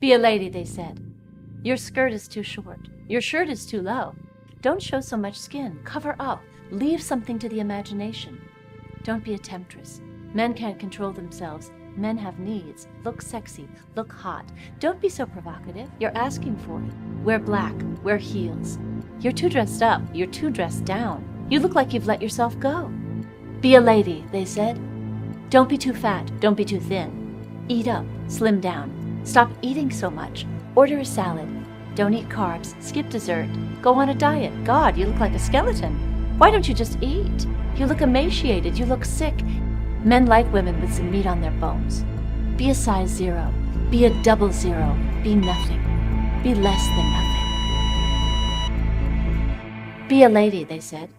Be a lady, they said. Your skirt is too short. Your shirt is too low. Don't show so much skin. Cover up. Leave something to the imagination. Don't be a temptress. Men can't control themselves. Men have needs. Look sexy. Look hot. Don't be so provocative. You're asking for it. Wear black. Wear heels. You're too dressed up. You're too dressed down. You look like you've let yourself go. Be a lady, they said. Don't be too fat. Don't be too thin. Eat up. Slim down. Stop eating so much. Order a salad. Don't eat carbs. Skip dessert. Go on a diet. God, you look like a skeleton. Why don't you just eat? You look emaciated. You look sick. Men like women with some meat on their bones. Be a size zero. Be a double zero. Be nothing. Be less than nothing. Be a lady, they said.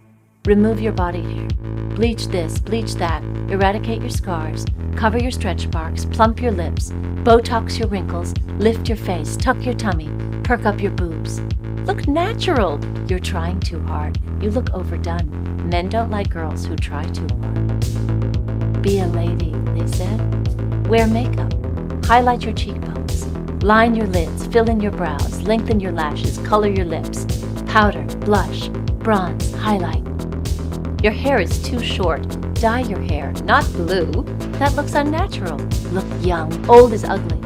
Remove your body hair. Bleach this, bleach that, eradicate your scars, cover your stretch marks, plump your lips, Botox your wrinkles, lift your face, tuck your tummy, perk up your boobs. Look natural. You're trying too hard. You look overdone. Men don't like girls who try too hard. Be a lady, they said. Wear makeup. Highlight your cheekbones. Line your lids, fill in your brows, lengthen your lashes, color your lips. Powder, blush, bronze, highlight. Your hair is too short. Dye your hair, not blue. That looks unnatural. Look young. Old is ugly.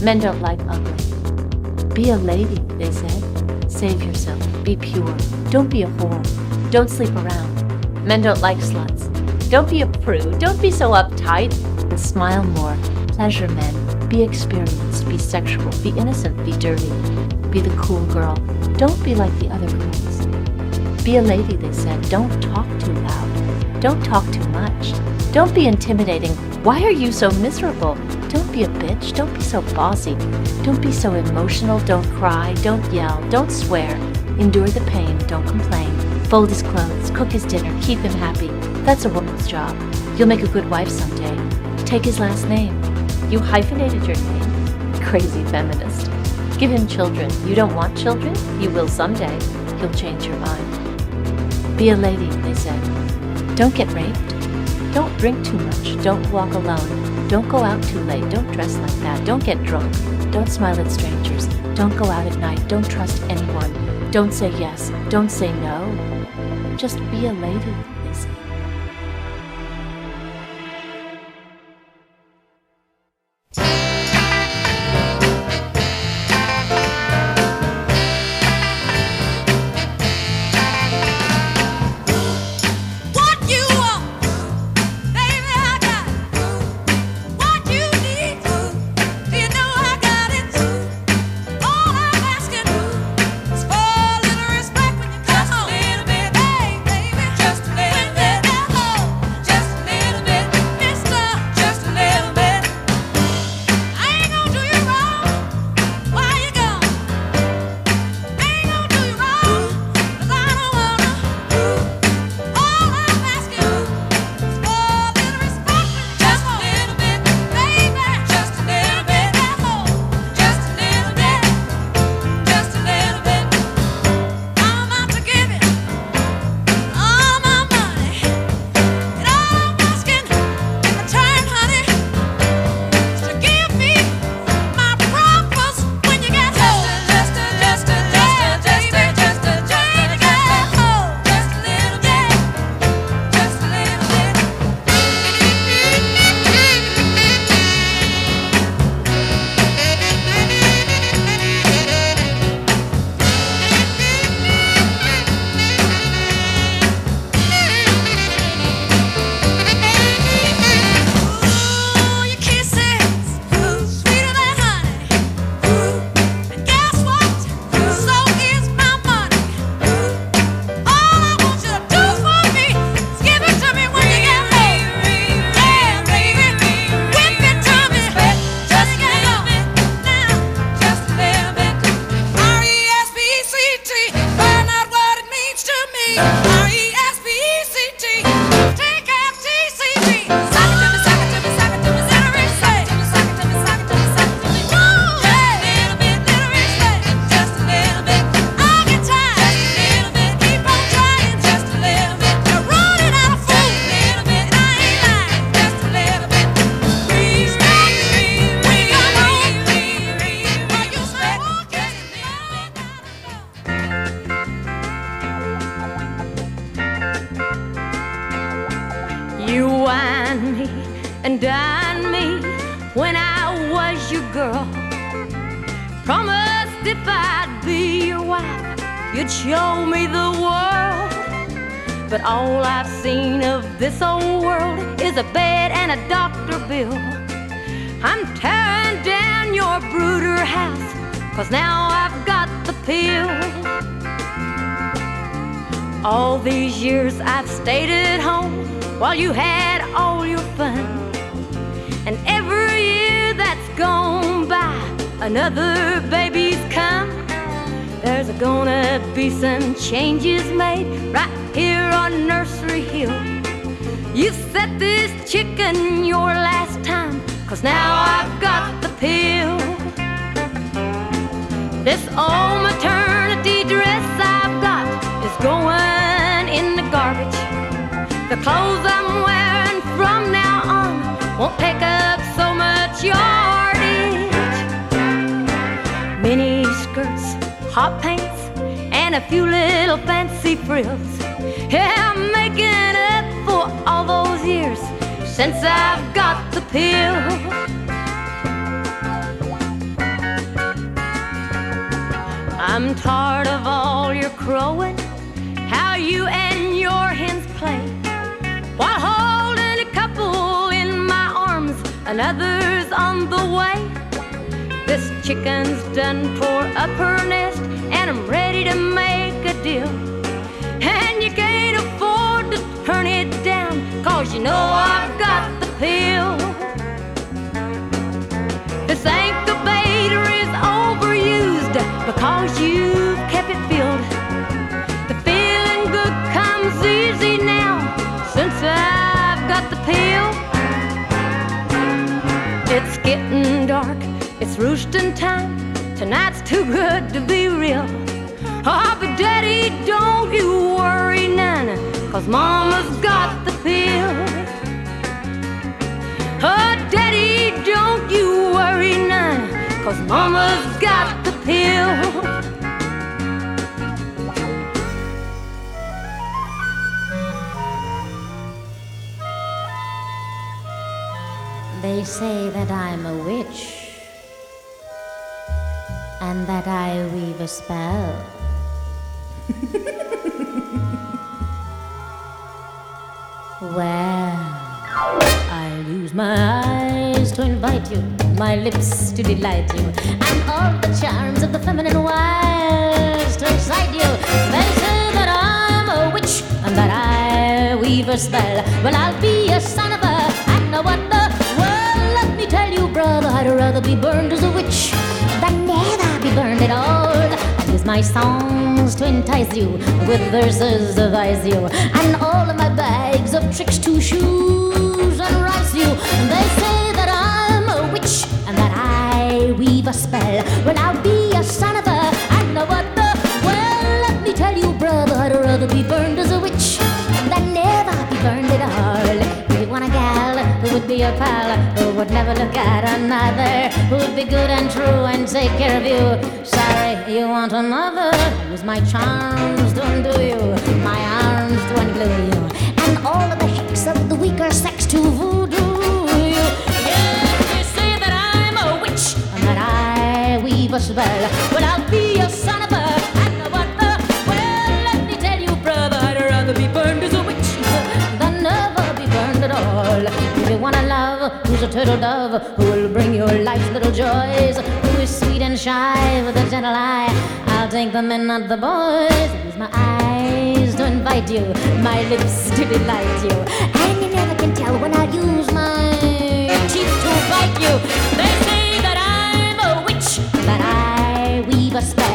Men don't like ugly. Be a lady, they said. Save yourself. Be pure. Don't be a whore. Don't sleep around. Men don't like sluts. Don't be a prude. Don't be so uptight. Smile more. Pleasure men. Be experienced. Be sexual. Be innocent. Be dirty. Be the cool girl. Don't be like the other girls. Be a lady, they said. Don't talk too loud. Don't talk too much. Don't be intimidating. Why are you so miserable? Don't be a bitch. Don't be so bossy. Don't be so emotional. Don't cry. Don't yell. Don't swear. Endure the pain. Don't complain. Fold his clothes. Cook his dinner. Keep him happy. That's a woman's job. You'll make a good wife someday. Take his last name. You hyphenated your name. Crazy feminist. Give him children. You don't want children? You will someday. He'll change your mind. Be a lady, they said. Don't get raped. Don't drink too much. Don't walk alone. Don't go out too late. Don't dress like that. Don't get drunk. Don't smile at strangers. Don't go out at night. Don't trust anyone. Don't say yes. Don't say no. Just be a lady, frills. Yeah, I'm making up for all those years since I've got the pill. I'm tired of all your crowing, how you and your hens play. While holding a couple in my arms, another's on the way. This chicken's done tore up her nest, and I'm ready to make a deal. Know I've got the pill. This incubator is overused because you've kept it filled. The feeling good comes easy now since I've got the pill. It's getting dark, it's roosting time. Tonight's too good to be real. Oh, but Daddy, don't you worry none, cause Mama's got Oh, Daddy, don't you worry none, cause Mama's got the pill. They say that I'm a witch and that I weave a spell. well, use my eyes to invite you, my lips to delight you, and all the charms of the feminine wiles to excite you. They say that I'm a witch and that I weave a spell. Well, I'll be a son of a and a wonder. Well, let me tell you, brother, I'd rather be burned as a witch than never be burned at all. Use my songs to entice you, with verses advise you, and all of my bags of tricks to shoes and rise you. They say that I'm a witch and that I weave a spell. Well, I'll be a son of a and what the. Well, let me tell you, brother, I'd rather be burned as a witch than never be burned at all. You want a gal who would be a pal, who would never look at another, who would be good and true and take care of you. Sorry, you want another? Use my charms to undo you, my arms to unglue you, and all of the hicks of the weaker sex to voodoo you. Yes, they say that I'm a witch and that I weave a spell. Turtle dove, who will bring your life's little joys, who is sweet and shy with a gentle eye, I'll take the men, not the boys. Use my eyes to invite you, my lips to delight you, and you never can tell when I'll use my teeth to bite you. They say that I'm a witch, that I weave a spell,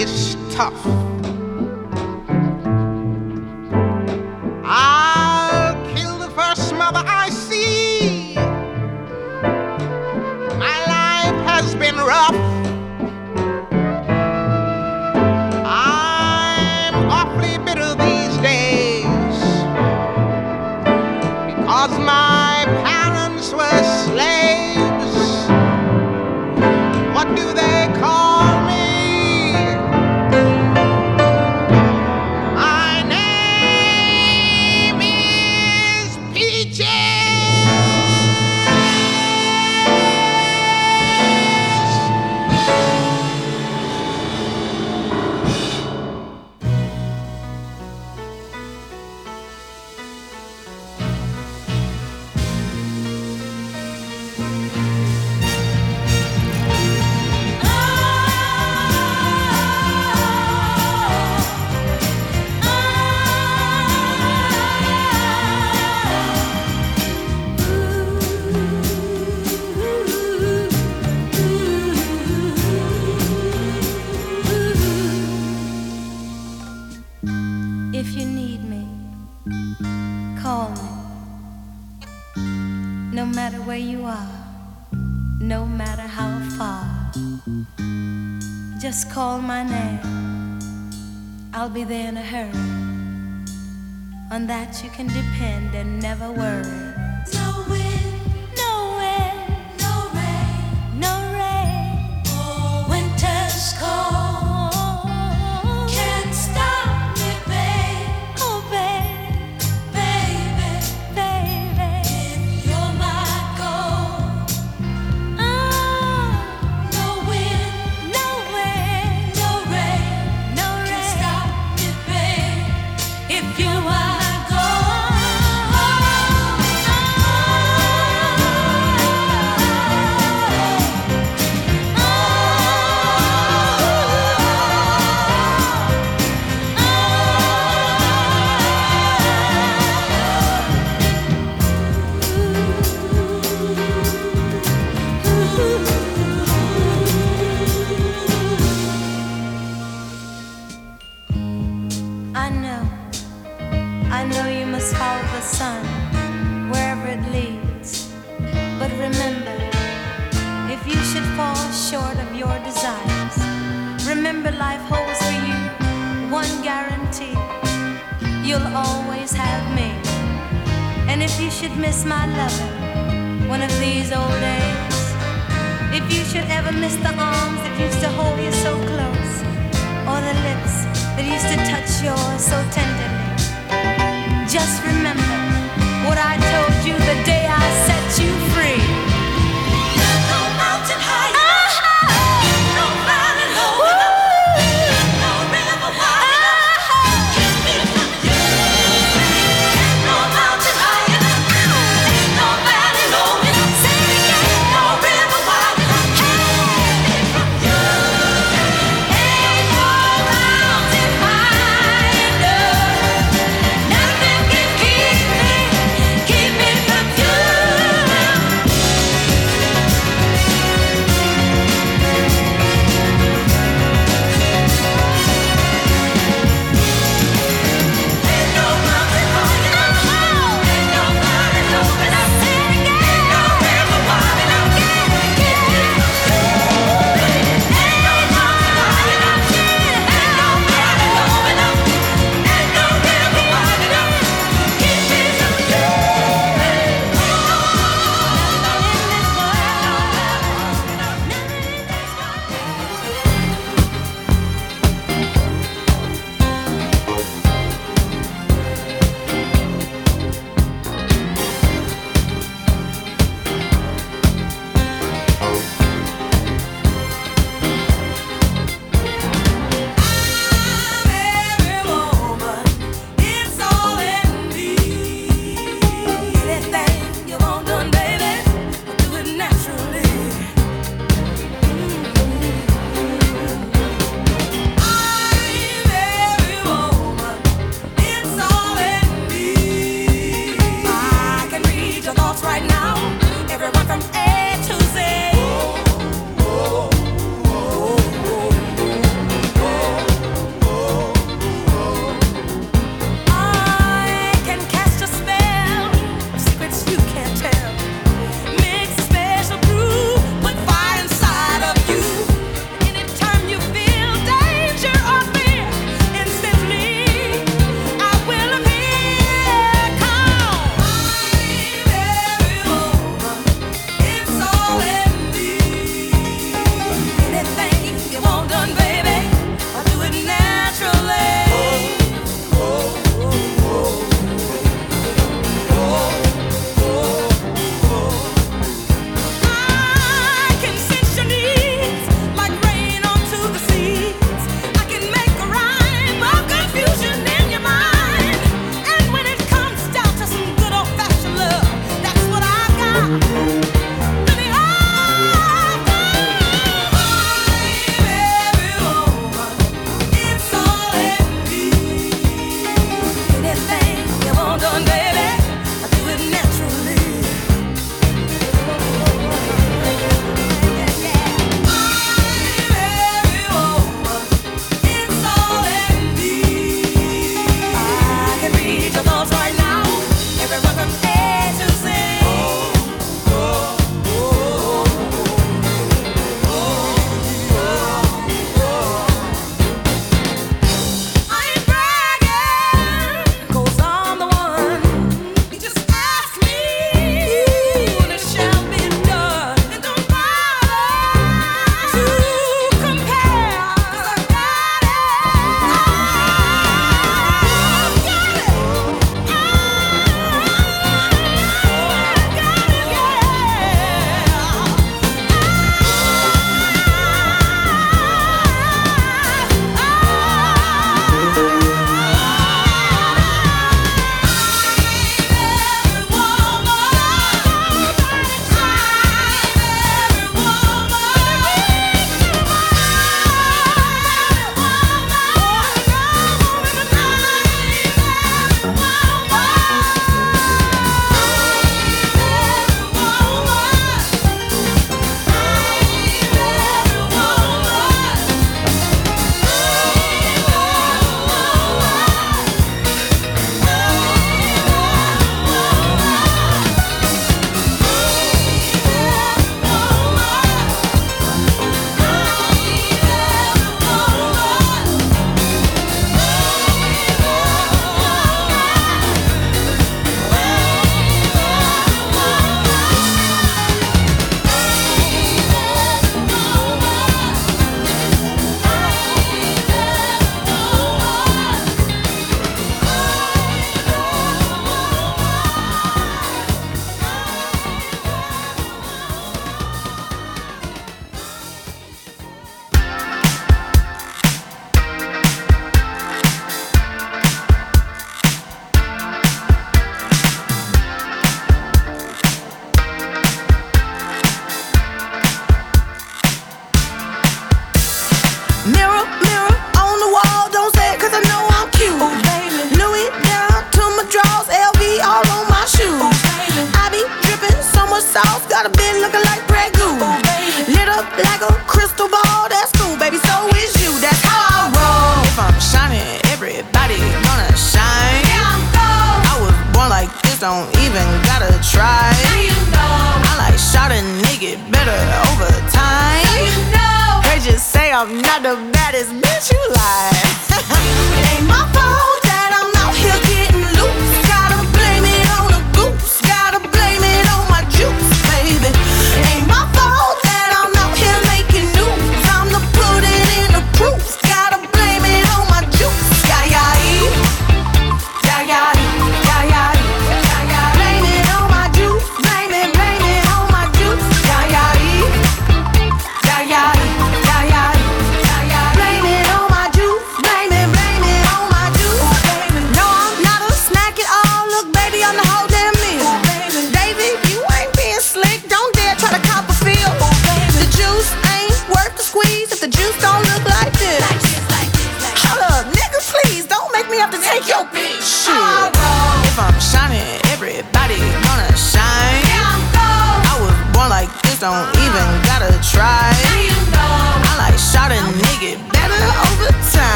it's tough. Can depend and never worry.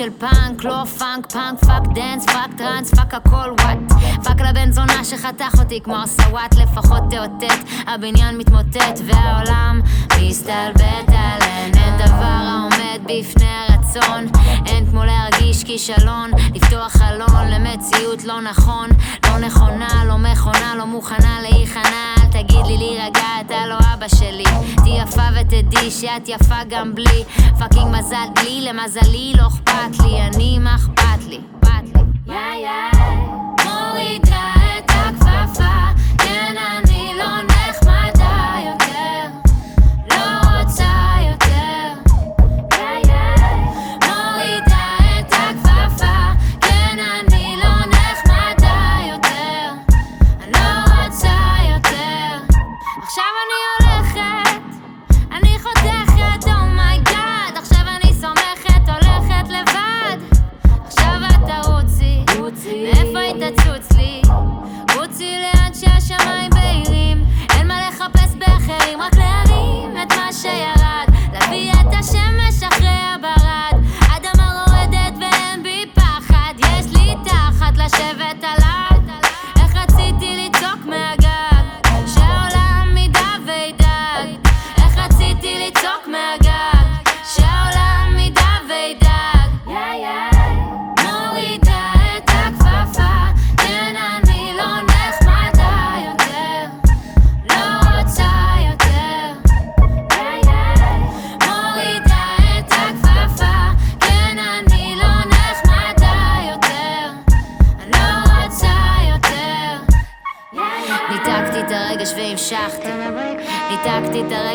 של פאנק, לא פאנק, פאנק, פאק דנס, פאק טראנס, פאק הכל וואט. פאק לבן זונה שחתך אותי כמו הסוואט, לפחות תאותת, הבניין מתמוטט והעולם מסתלבט עליהן. אין דבר העומד בפני הרצון, אין כמו להרגיש כישלון, לפתוח חלון למציאות לא נכון, לא נכונה, לא מכונה, לא מוכנה להיכנע, אל תגיד לי להירגע, אתה לא אבא שלי. תהיי יפה ותדעי שאת יפה גם בלי. פאקינג מזל דלי, למזלי לא אכפת לי, אני מה אכפת לי? אכפת לי. יא יא מורידה את הכפפה,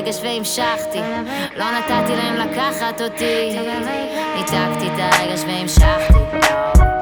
הרגש והמשכתי, לא נתתי להם לקחת אותי, ניתקתי את הרגש והמשכתי.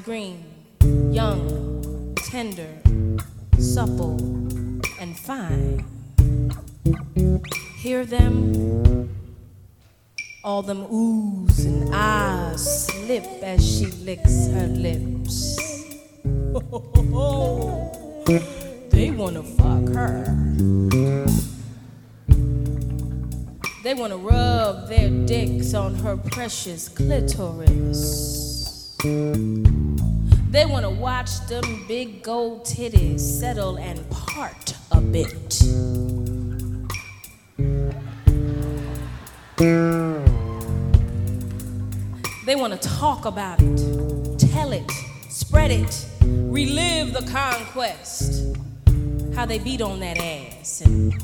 Green, young, tender, supple, and fine. Hear them? All them oohs and ahs slip as she licks her lips. they wanna fuck her. They want to rub their dicks on her precious clitoris. They want to watch them big gold titties settle and part a bit. They want to talk about it, tell it, spread it, relive the conquest. How they beat on that ass and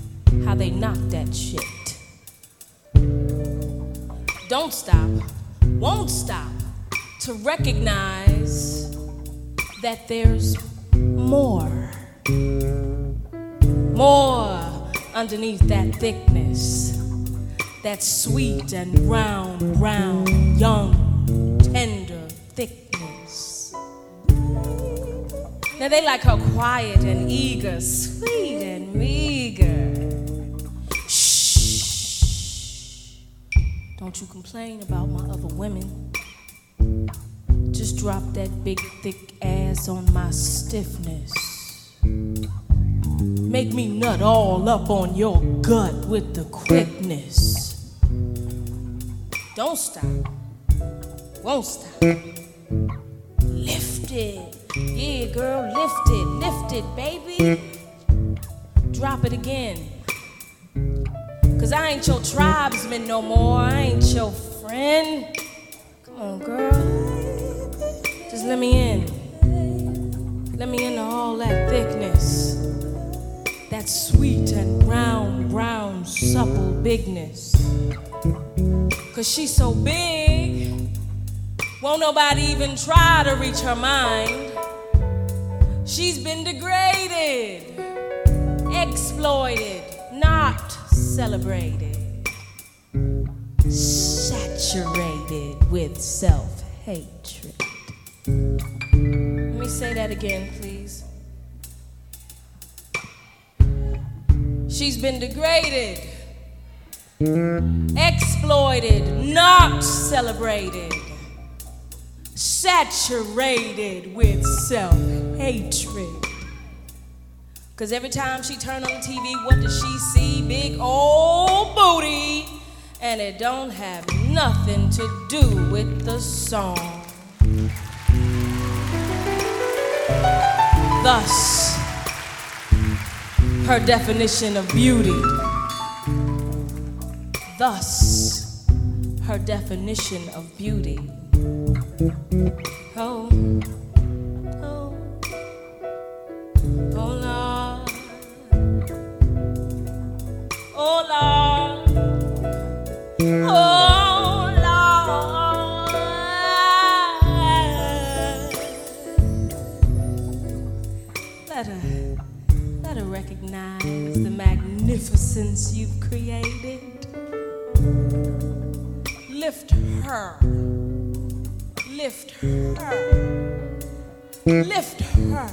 how they knock that shit. Don't stop, won't stop to recognize that there's more. More underneath that thickness. That sweet and round, round, young, tender thickness. Now they like her quiet and eager, sweet and meager. Shh. Don't you complain about my other women. Just drop that big, thick ass on my stiffness. Make me nut all up on your gut with the quickness. Don't stop. Won't stop. Lift it. Yeah, girl, lift it. Lift it, baby. Drop it again. Cause I ain't your tribesman no more. I ain't your friend. Come on, girl. Let me in. Let me into all that thickness. That sweet and brown, brown, supple bigness. Cause she's so big, won't nobody even try to reach her mind. She's been degraded, exploited, not celebrated, saturated with self hatred. Let me say that again, please. She's been degraded, exploited, not celebrated, saturated with self hatred. Cause every time she turn on the TV, what does she see? Big old booty. And it don't have nothing to do with the song. Thus, her definition of beauty. Thus, her definition of beauty. Oh, oh, oh Lord, oh Lord, oh magnificence you've created. Lift her. Lift her. Lift her.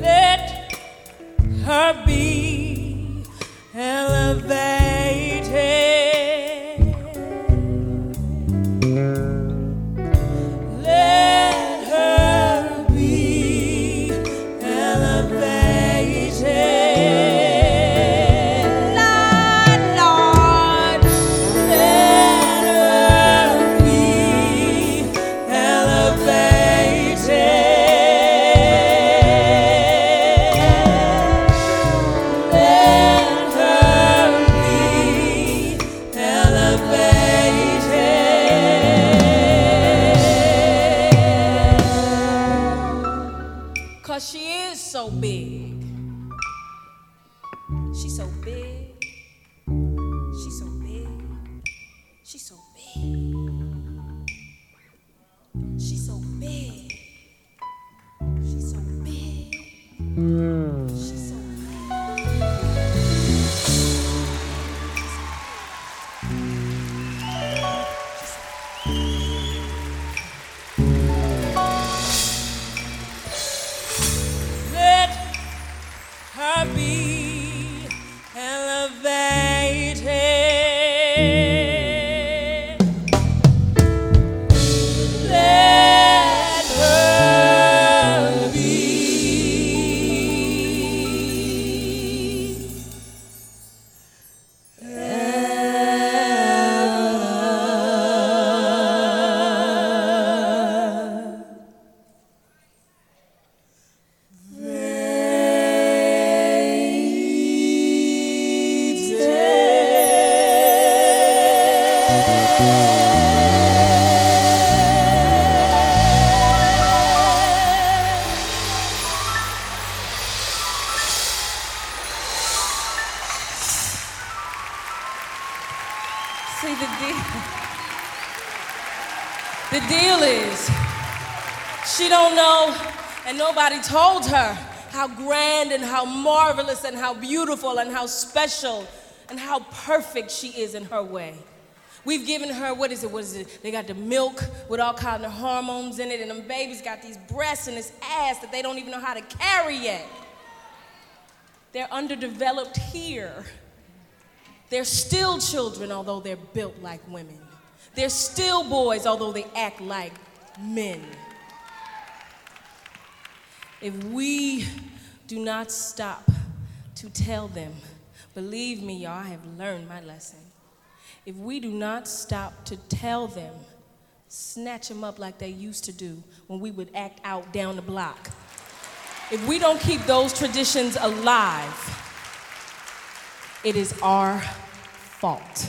Let her be elevated. She's so big. She's so big. She's so big. She's so big. She's so big. Her how grand and how marvelous and how beautiful and how special and how perfect she is in her way. We've given her, what is it, what is it? They got the milk with all kind of hormones in it, and them babies got these breasts and this ass that they don't even know how to carry yet. They're underdeveloped here. They're still children, although they're built like women. They're still boys, although they act like men. If we do not stop to tell them, believe me, y'all, I have learned my lesson. If we do not stop to tell them, snatch them up like they used to do when we would act out down the block. If we don't keep those traditions alive, it is our fault.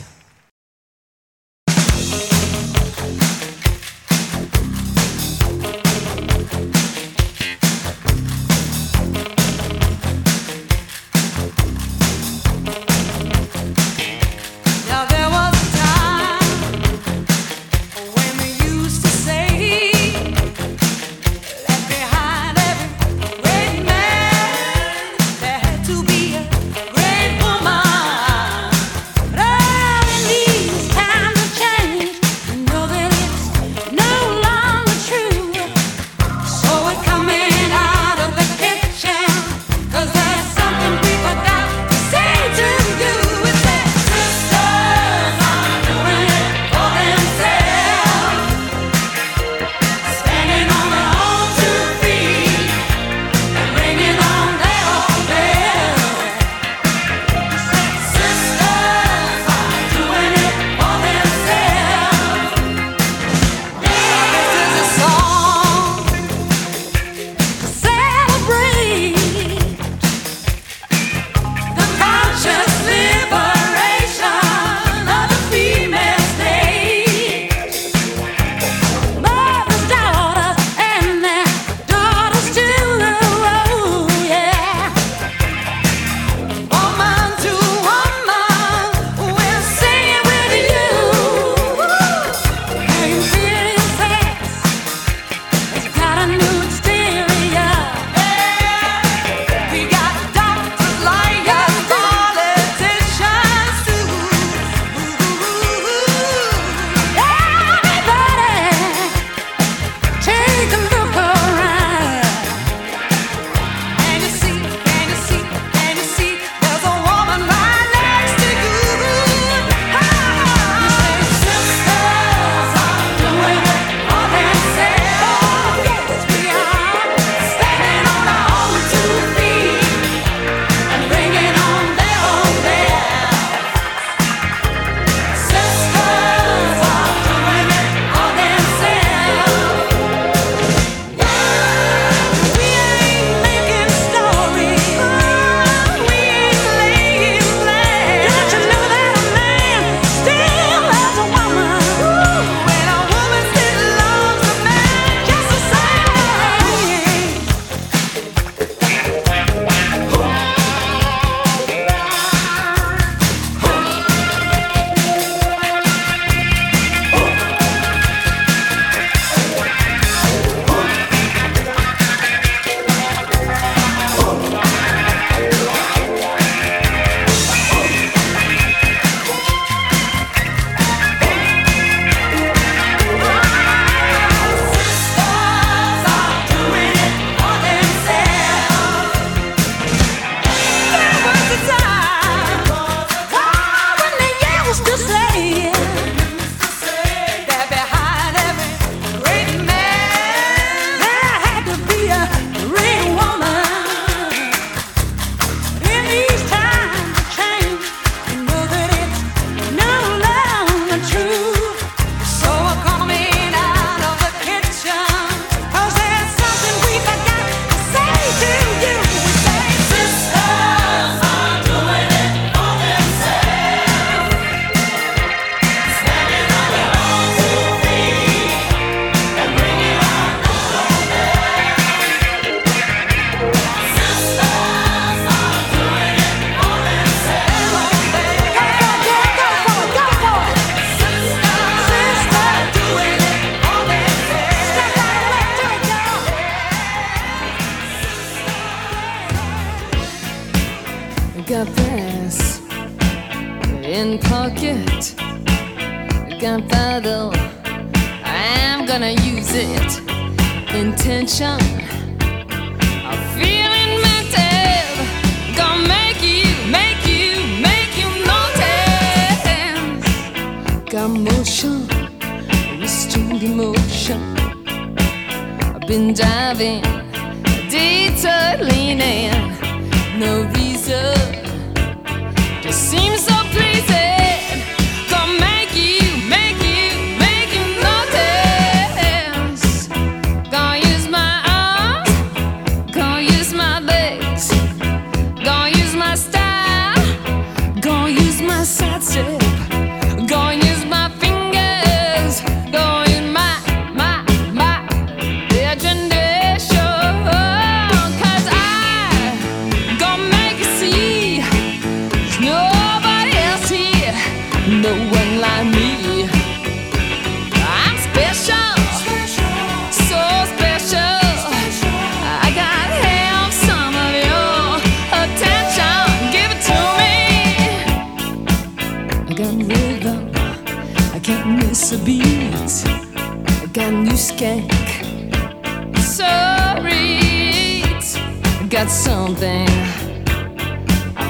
Got something.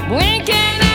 Winking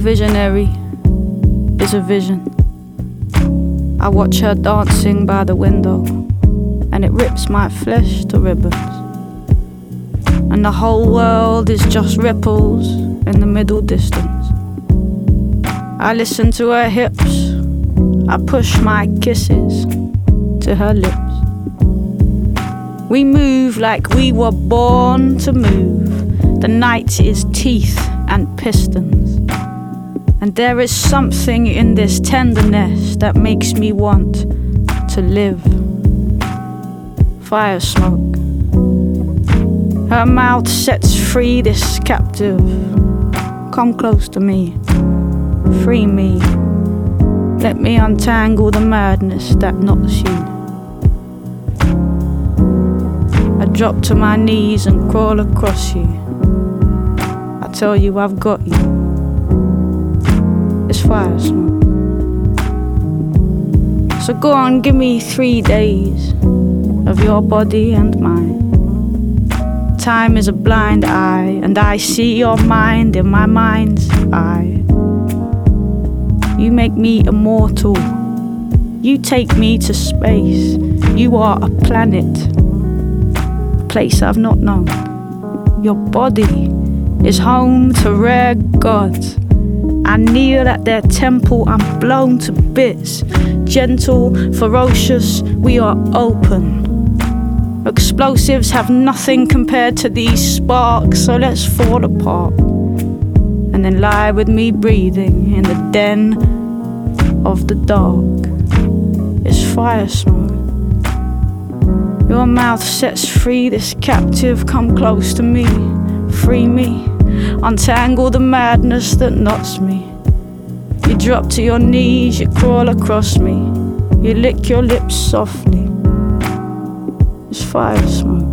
visionary is a vision. I watch her dancing by the window, and it rips my flesh to ribbons. And the whole world is just ripples in the middle distance. I listen to her hips, I push my kisses to her lips. We move like we were born to move. The night is teeth and pistons. And there is something in this tenderness that makes me want to live. Fire smoke. Her mouth sets free this captive. Come close to me. Free me. Let me untangle the madness that knots you. I drop to my knees and crawl across you. I tell you I've got you. So go on, give me three days of your body and mine. Time is a blind eye, and I see your mind in my mind's eye. You make me immortal. You take me to space. You are a planet, a place I've not known. Your body is home to rare gods. I kneel at their temple, I'm blown to bits. Gentle, ferocious, we are open. Explosives have nothing compared to these sparks, so let's fall apart. And then lie with me breathing in the den of the dark. It's fire smoke. Your mouth sets free this captive, come close to me, free me, untangle the madness that knots me. You drop to your knees, you crawl across me, you lick your lips softly. It's fire smoke.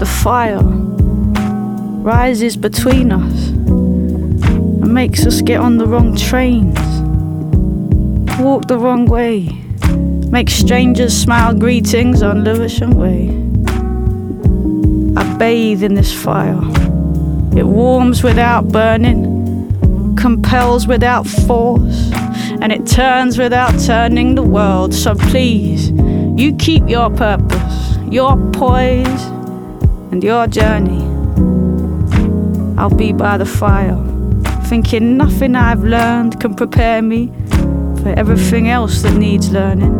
The fire rises between us and makes us get on the wrong trains, walk the wrong way, make strangers smile greetings on Lewisham Way. I bathe in this fire. It warms without burning, compels without force, and it turns without turning the world. So please, you keep your purpose, your poise, and your journey. I'll be by the fire, thinking nothing I've learned can prepare me for everything else that needs learning.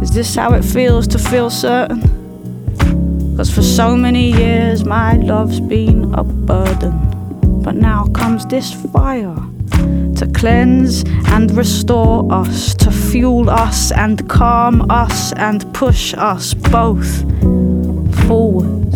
Is this how it feels to feel certain? Cause for so many years my love's been a burden. But now comes this fire to cleanse and restore us, to fuel us and calm us and push us both forwards.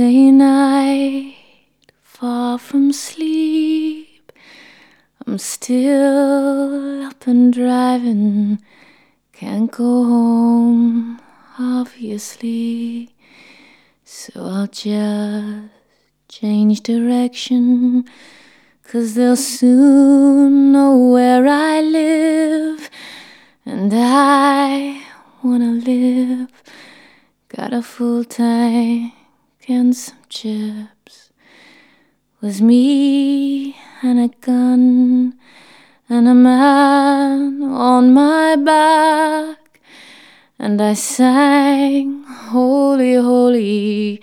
Thursday night, far from sleep. I'm still up and driving, can't go home, obviously. So I'll just change direction, cause they'll soon know where I live. And I wanna live. Got a full tank and some chips. Was me and a gun and a man on my back. And I sang Holy, Holy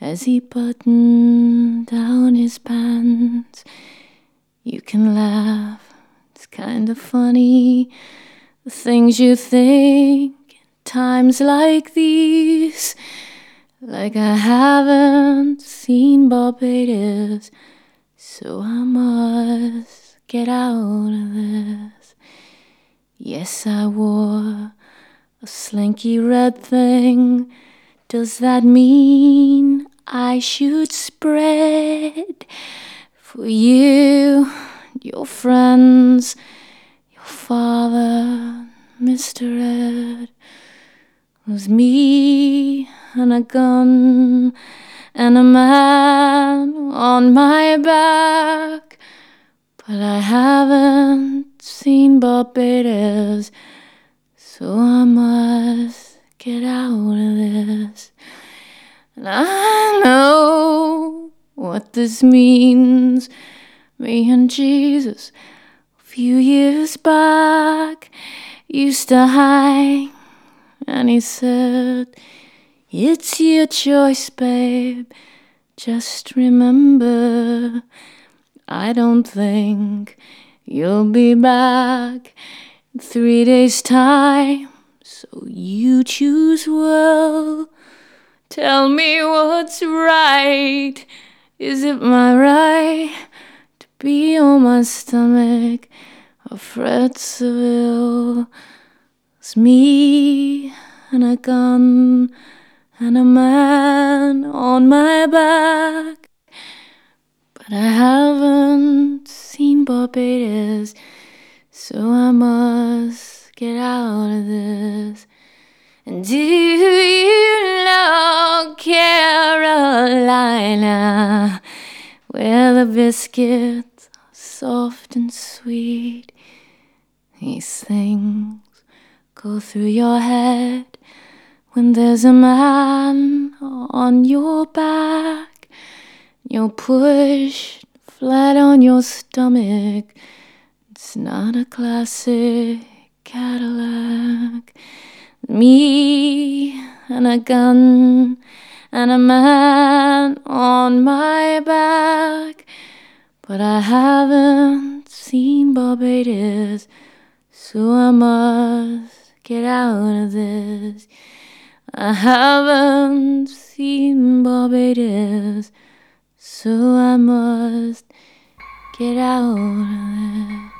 as he buttoned down his pants. You can laugh, it's kinda funny. The things you think in times like these. Like I haven't seen Barbados, so I must get out of this. Yes, I wore a slinky red thing. Does that mean I should spread for you, your friends? Your father, Mr. Ed, was me and a gun and a man on my back. But I haven't seen Barbados, so I must get out of this. And I know what this means. Me and Jesus a few years back used to hang and he said it's your choice babe. Just remember i don't think you'll be back in three days time. So you choose well. Tell me what's right. Is it my right to be on my stomach? Of Fred Seville. It's me and a gun and a man on my back. But I haven't seen Barbados, so I must get out of this. And do you know Carolina, where the biscuits are soft and sweet? These things go through your head when there's a man on your back. You're pushed flat on your stomach. It's not a classic Cadillac. Me and a gun and a man on my back. But I haven't seen Barbados, so I must get out of this. I haven't seen Barbados, so I must Get out of there.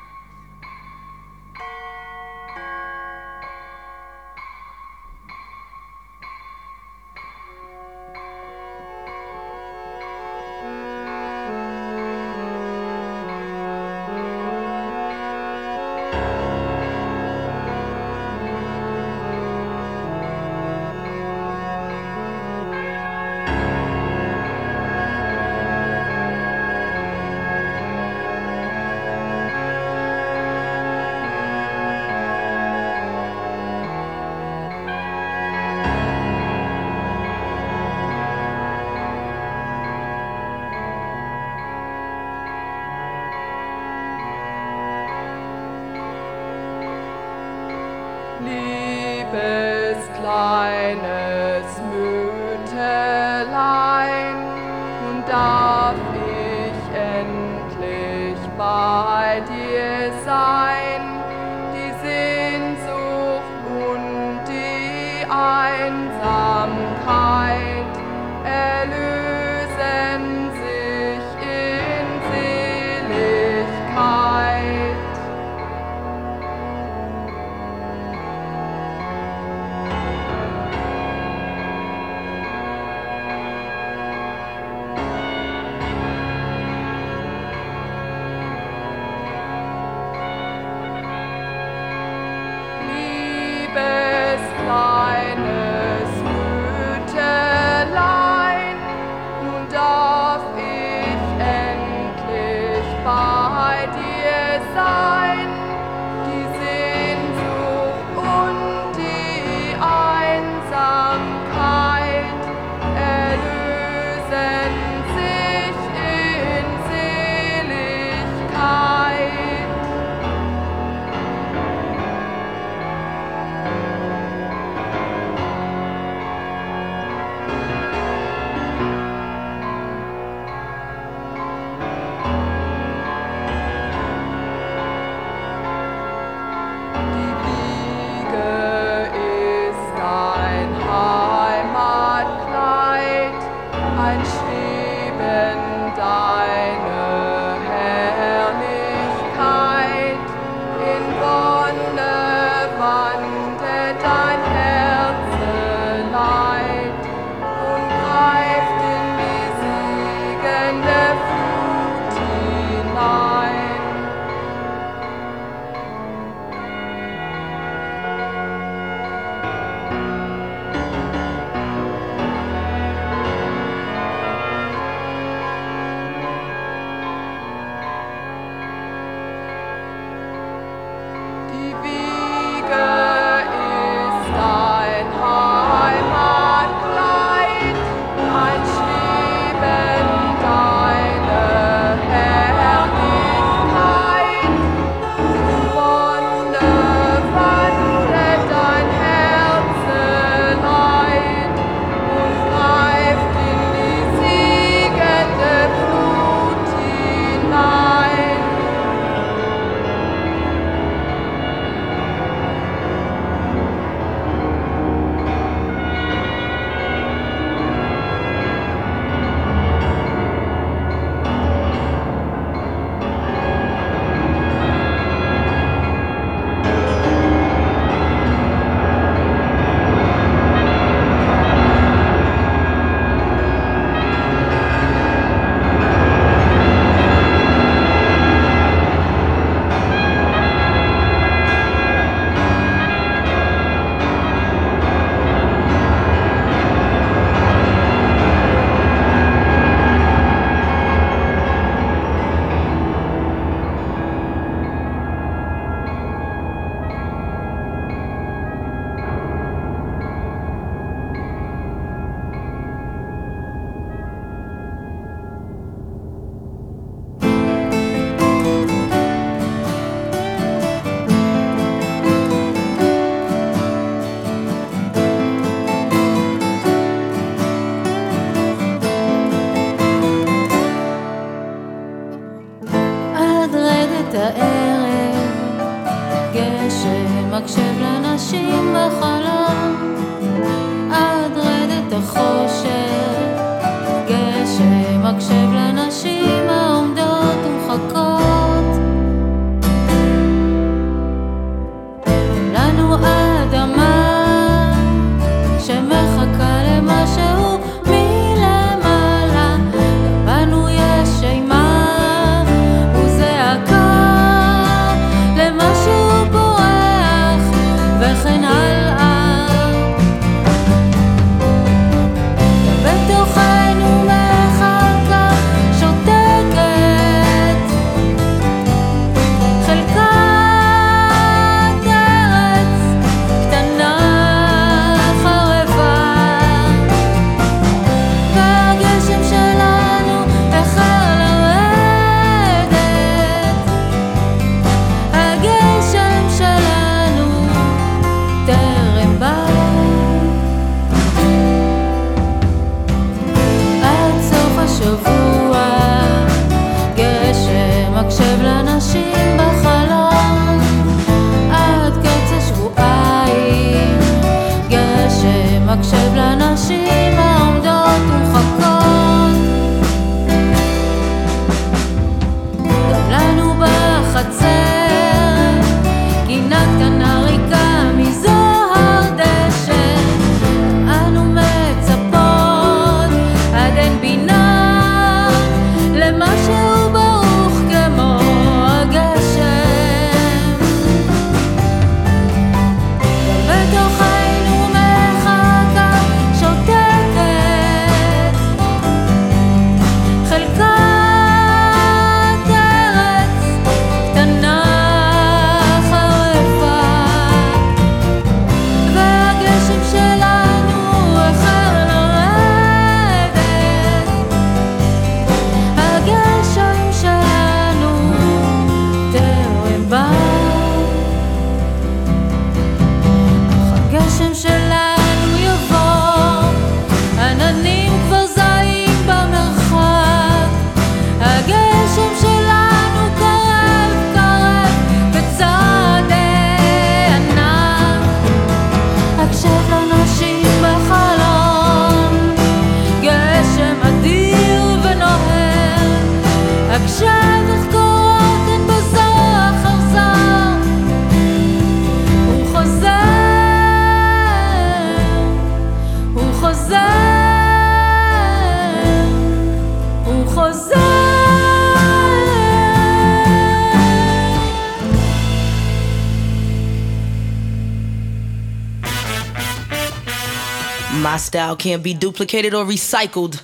My style can't be duplicated or recycled.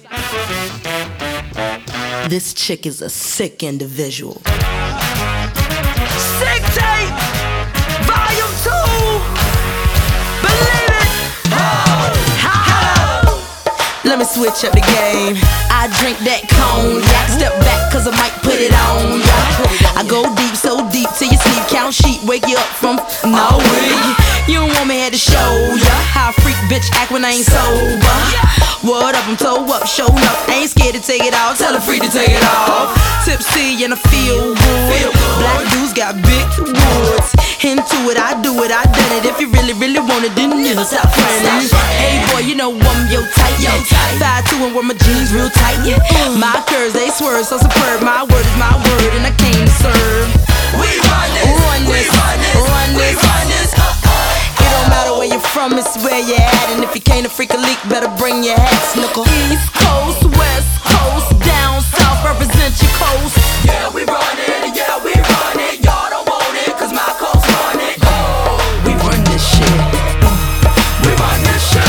This chick is a sick individual. Sick tape, volume two. Believe it. Let me switch up the game. I drink that cognac. Step back, cause I might put it on ya. I go deep, so deep till you sleep. Count sheep, wake you up from no way. You don't want me here to show ya how a freak bitch act when I ain't sober. What up, I'm toe up, showing up. Ain't scared to take it out, tell her free to take it off. Tipsy and I feel good. Black dudes got big woods. Into it, I do it, I done it. If you really, really want it, then never stop running. Hey boy, you know I'm yo tight, yo tight. Five two and wear my jeans real tight. Yeah. My curves they swerve so superb. My word is my word, and I came to serve. We run this, run this, run this, run this. It don't matter where you're from, it's where you're at. And if you can't a freak a leak, better bring your hat. East Coast, West Coast, down south, represent your coast. Yeah, we run it, yeah, we run it. Y'all don't want it, cause my coast run it. We run this shit. We run this shit.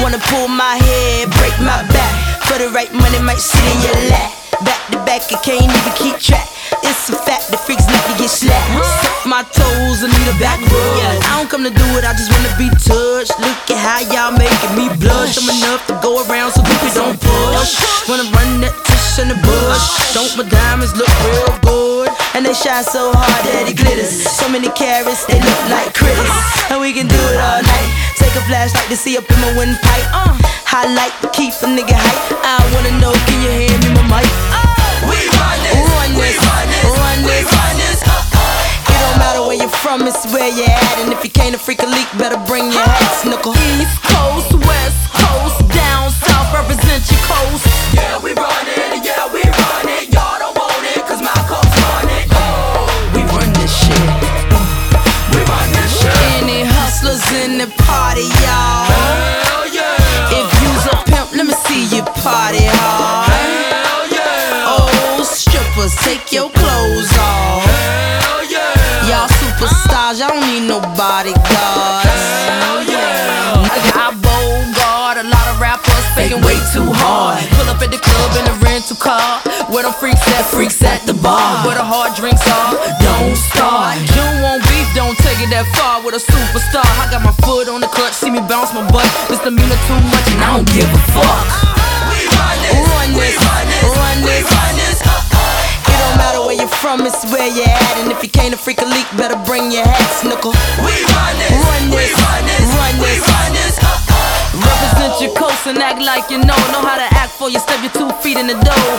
Wanna pull my head, break my back. For the right money, might sit in your lap. Back to back, can't even keep track. It's a fact, that freaks like to get slapped. My toes, I need a back rub. I don't come to do it, I just wanna be touched. Look at how y'all making me blush. I'm enough to go around so people don't push. Wanna run that tush in the bush. Don't my diamonds look real good? And they shine so hard that it glitters. So many carats, they look like critters. And we can do it all night. Take a flashlight to see up in my windpipe. Uh, highlight to keep a nigga hype. I wanna know, can you hear me, my mic? We run this, run this, from, it's where you're at. And if you can't a freak a leak, better bring your hat, snuckle. East Coast, West Coast, down south, represent your coast. Yeah, we run it, yeah, we run it. Y'all don't want it, cause my coast run it. Oh, we run this shit. We run this shit. Any hustlers in the party, y'all? Hell yeah. If you's a pimp, let me see you party hard. Hell yeah. Oh, strippers, take your clothes off. Hell yeah. Y'all superstars, y'all don't need no bodyguards. Hell yeah. I bogart a lot of rappers faking way too hard. Pull up at the club in a rental car. Where them freaks at, freaks at the bar. Where the hard drinks are, don't start. You want beef, don't take it that far with a superstar. I got my foot on the clutch, see me bounce my butt. Misdemeanor too much, and I don't give a fuck. We Run this, run this, run this. It don't matter where you're from, it's where you're at. And if you can't a freak a leak, better bring your hat, snuckle. We run this, run this, we run this, run this, run this. Uh, uh. Represent your coast and act like you know. Know how to act for you, step your two feet in the door.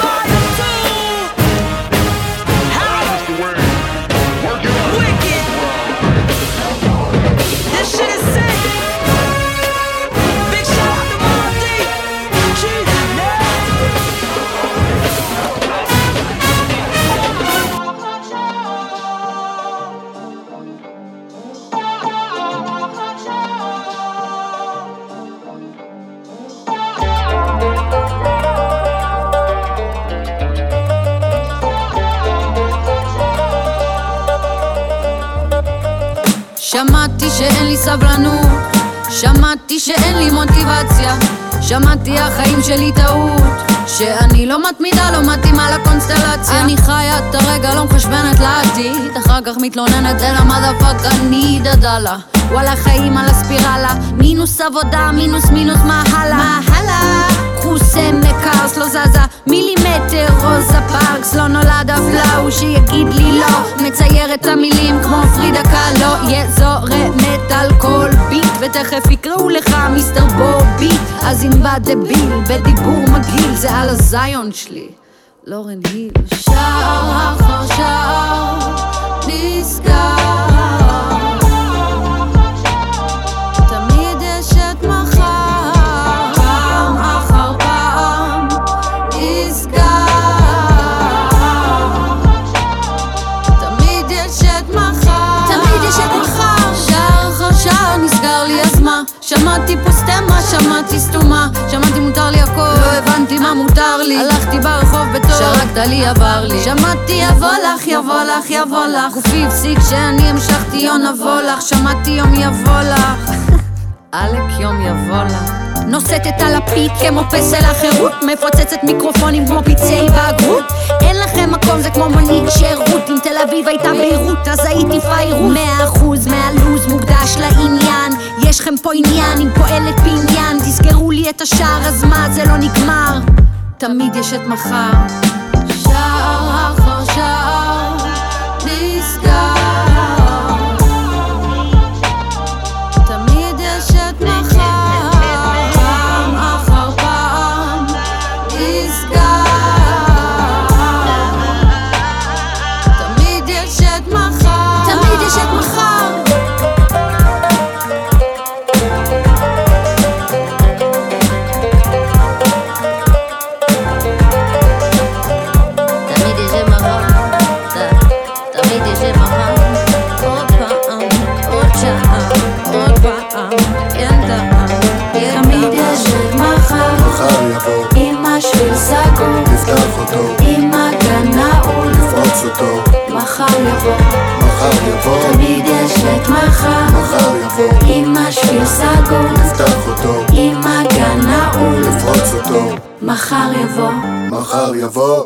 This shit is שמעתי שאין לי סבלנות, שמעתי שאין לי מוטיבציה, שמעתי החיים שלי טעות, שאני לא מתמידה, לא מתאימה לקונסטלציה. אני חיה את הרגע, לא מחשבנת לעתיד, אחר כך מתלוננת אל המדפק, אני דדלה. וואלה חיים על הספירלה, מינוס עבודה, מינוס מינוס מה הלאה? מה הלאה? חוסם מקרס לא זזה. מילימטר רוזה פארקס לא נולד אף לאו שיגיד לי לא. מצייר את המילים כמו פרידה קאלו. יזורמת על כל ביט ותכף יקראו לך מיסטר בובי. אז בא דביל בדיבור מגעיל זה על הזיון שלי. לורן היל. שער אחר שער נסגר שמעתי פה סטמה, שמעתי סתומה, שמעתי מותר לי הכל, לא הבנתי מה מותר לי. הלכתי ברחוב בטוב, שרקת לי עבר לי. שמעתי יבוא לך, יבוא לך, יבוא לך. גופי הפסיק שאני המשכתי יום נבוא לך, שמעתי יום יבוא לך. עלק יום יבוא לך. נושאת את הלפיד כמו פסל החירות מפוצצת מיקרופונים כמו פצעי בגרות אין לכם מקום זה כמו מונית שירות אם תל אביב הייתה ביירות אז הייתי פיירות. מאה אחוז מהלו"ז מוקדש לעניין. יש לכם פה עניין עם פועלת בעניין תסגרו לי את השער אז מה זה לא נגמר? תמיד יש את מחר. שער אחר שער אותו, מחר יבוא. מחר יבוא, תמיד יש את מחר, מחר יבוא, עם השביל סגור, נפתח אותו, עם הגן נעול, נפרוץ אותו, מחר יבוא. מחר יבוא.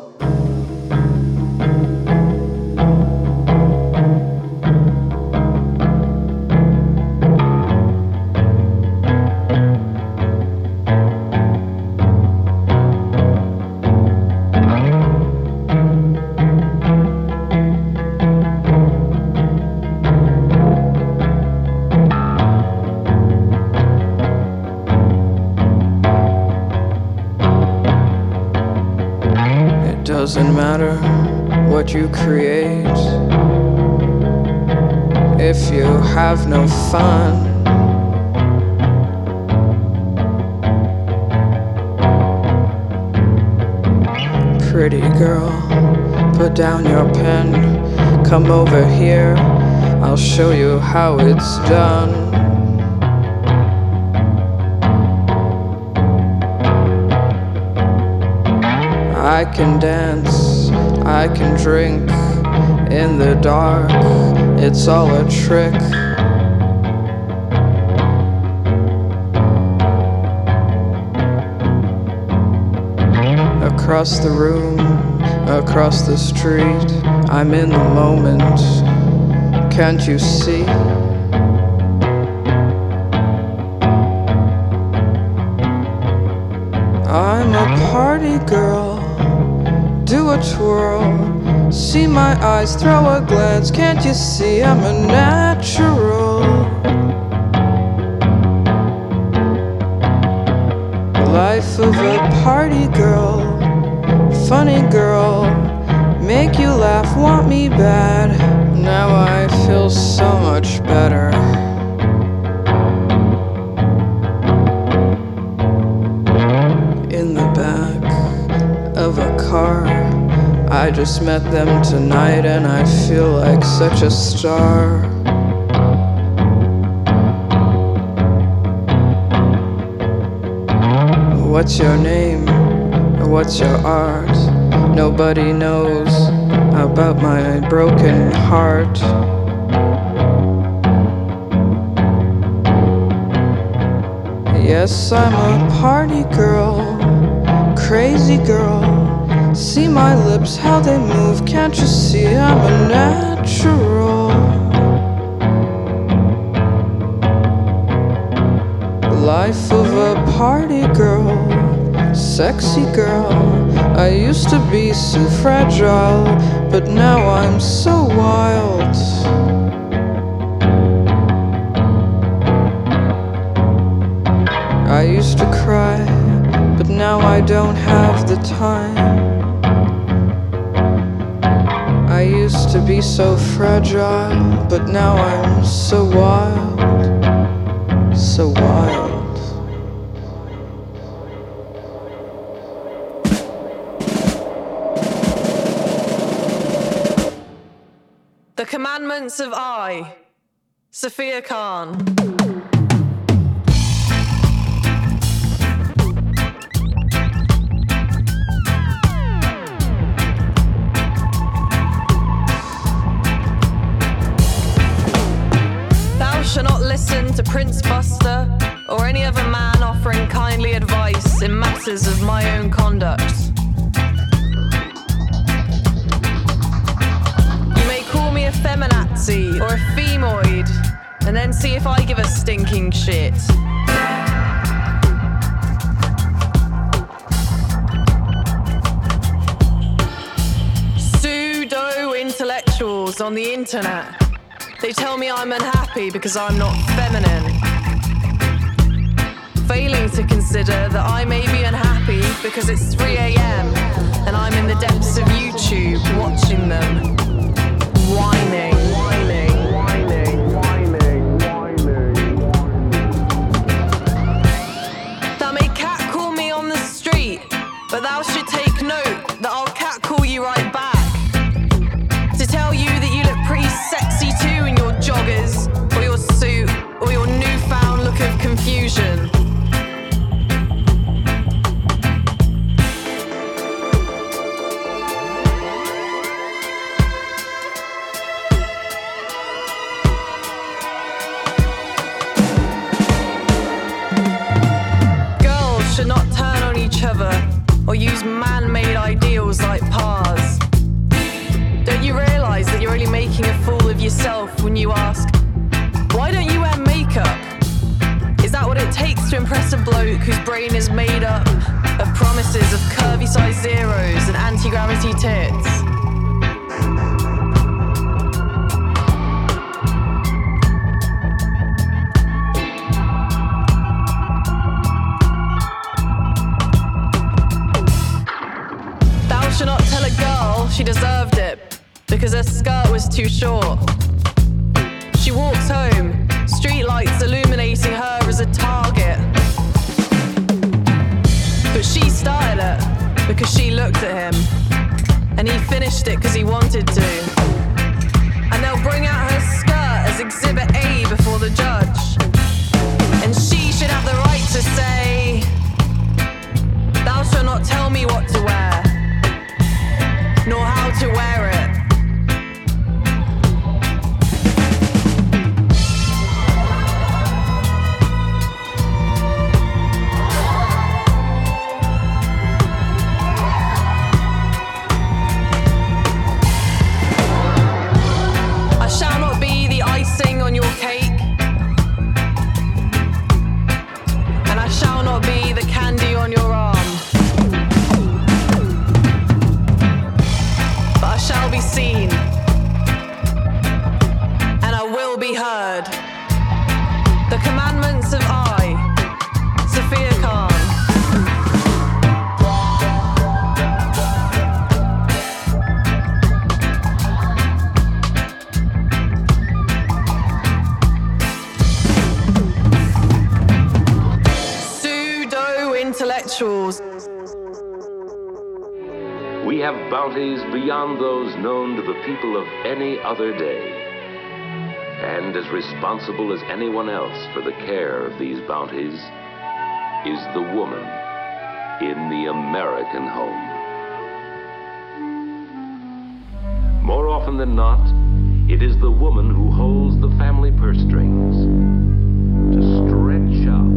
Doesn't matter what you create if you have no fun. Pretty girl, put down your pen, come over here, I'll show you how it's done. I can dance, I can drink in the dark, it's all a trick. Across the room, across the street, I'm in the moment. Can't you see? Do a twirl. See my eyes, throw a glance. Can't you see I'm a natural? Life of a party girl. Funny girl. Make you laugh, want me bad. Now I feel so much better. I just met them tonight and I feel like such a star. What's your name? What's your art? Nobody knows about my broken heart. Yes, I'm a party girl, crazy girl. See my lips, how they move, can't you see I'm a natural? Life of a party girl, sexy girl. I used to be so fragile, but now I'm so wild. I used to cry, but now I don't have the time. To be so fragile, but now I'm so wild, so wild. The Commandments of I, Sophia Khan. I'm unhappy because I'm not feminine. Failing to consider that I may be unhappy because it's 3 a.m. and I'm in the depths of YouTube watching them, whining. should not tell a girl she deserved it because her skirt was too short. She walks home, streetlights illuminating her as a target. But she started it because she looked at him, and he finished it because he wanted to. beyond those known to the people of any other day, and as responsible as anyone else for the care of these bounties, is the woman in the American home. More often than not, it is the woman who holds the family purse strings to stretch out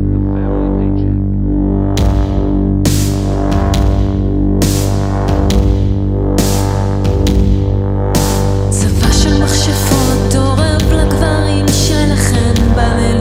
open it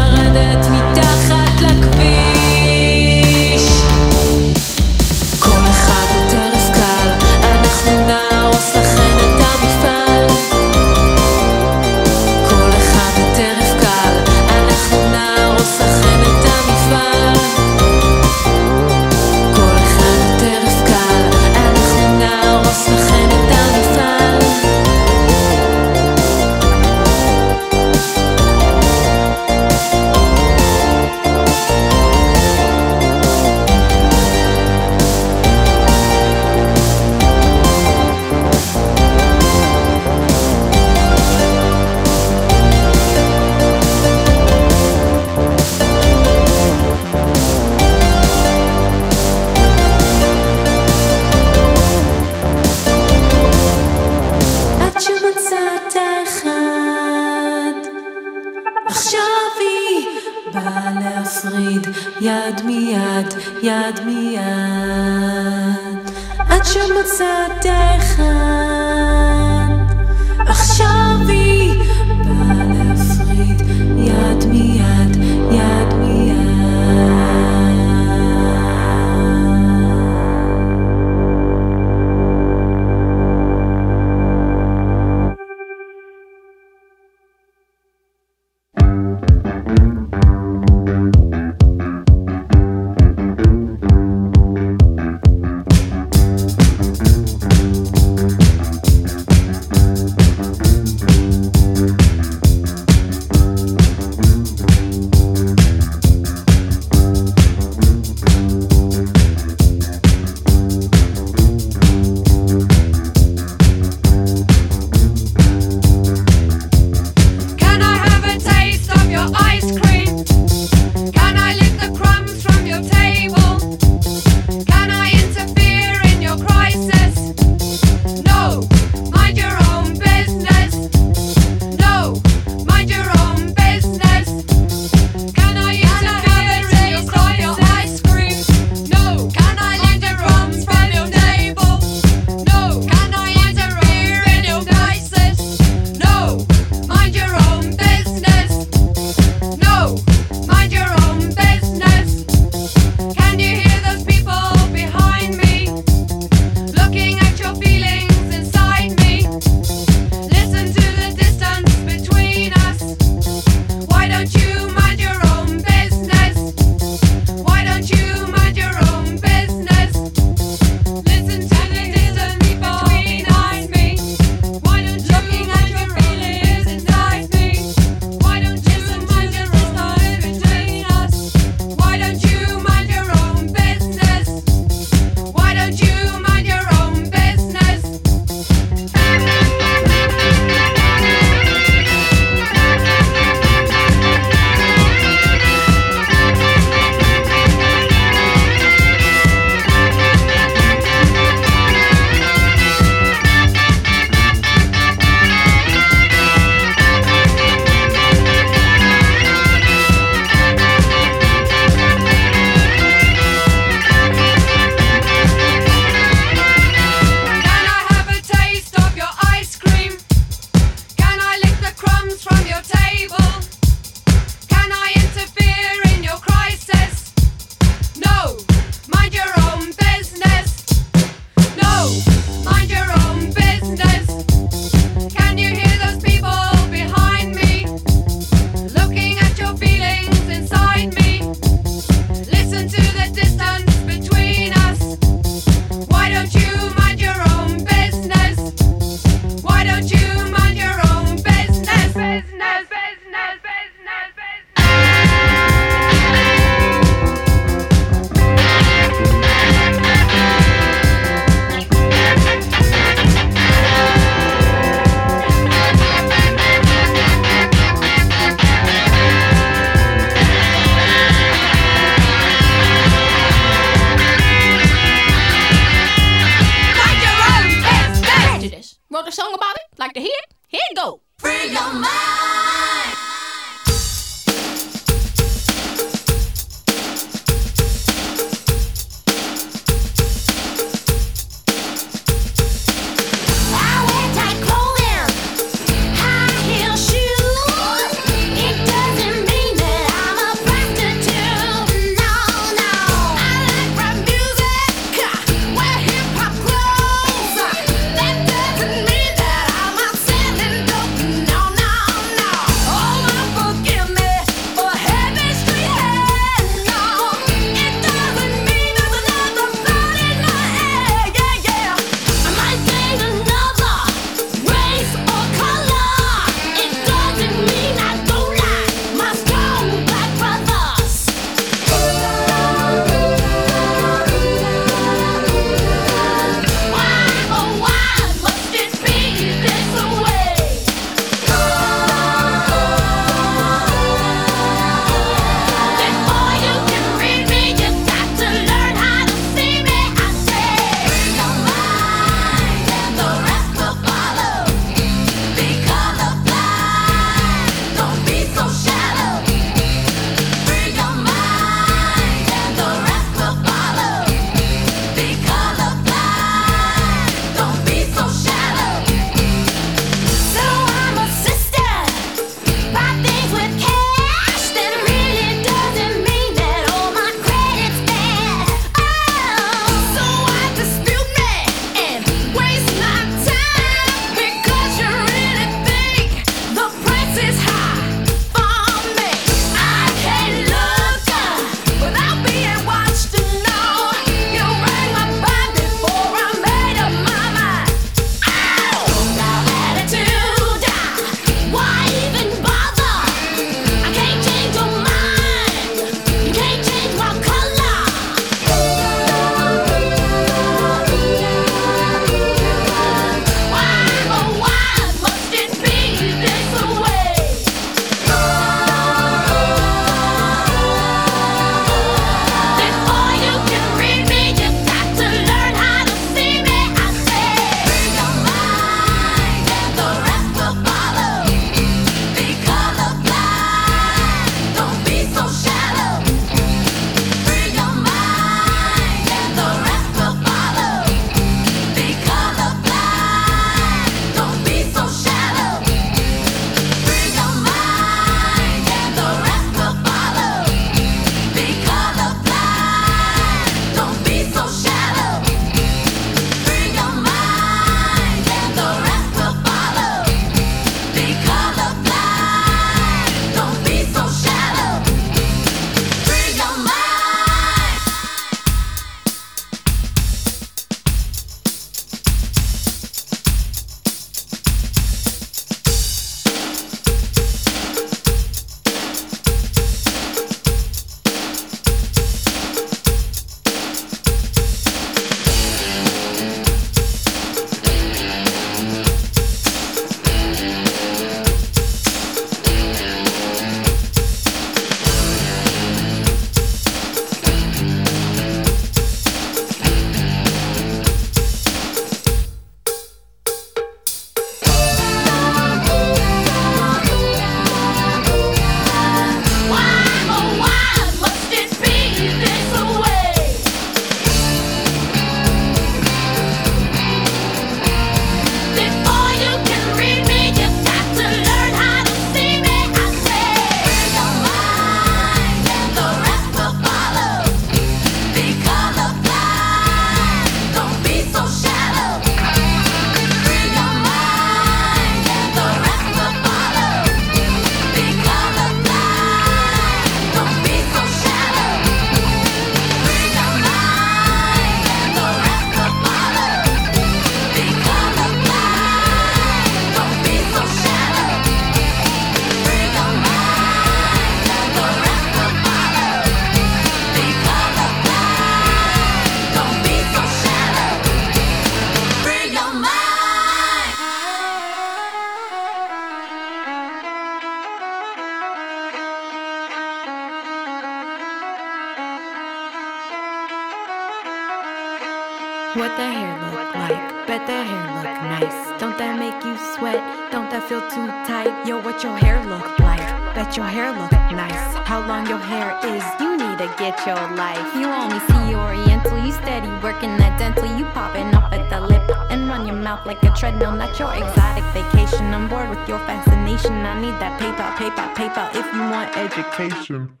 him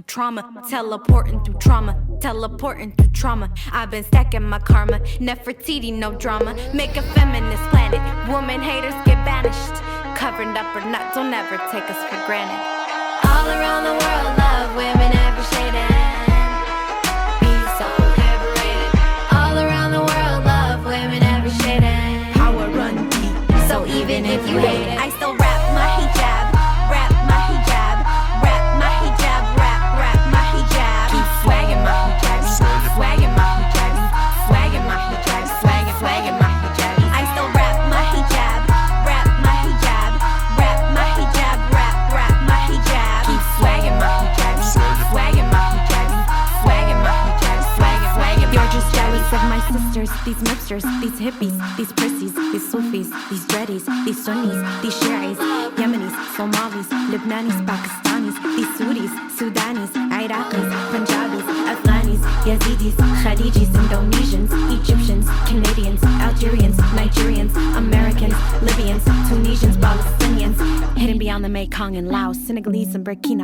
through trauma, teleporting through trauma, teleporting through trauma. I've been stacking my karma, Nefertiti, no drama. Make a feminist planet, woman haters get banished. Covered up or not, don't ever take us for granted. All around the world, love women every shade and peace all liberated. All around the world, love women every shade and power run deep. So even if you hate it, I hipsters, these hippies, these prissies, these Sufis, these dreadies, these Sunnis, these Shi'is, Yemenis, Somalis, Lebanese, Pakistanis, these Saudis, Sudanis, Iraqis, Punjabis, Afghanis, Yazidis, Khadijis, Indonesians, Egyptians, Canadians, Algerians, Nigerians, Americans, Libyans, Tunisians, Palestinians, hidden beyond the Mekong and Laos, Senegalese and Burkina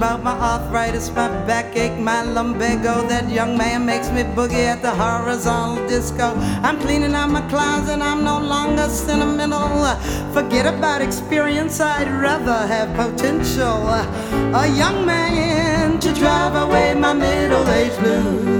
about my arthritis, my backache, my lumbago. That young man makes me boogie at the horizontal disco. I'm cleaning out my closet, I'm no longer sentimental. Forget about experience, I'd rather have potential. A young man to drive away my middle age blues.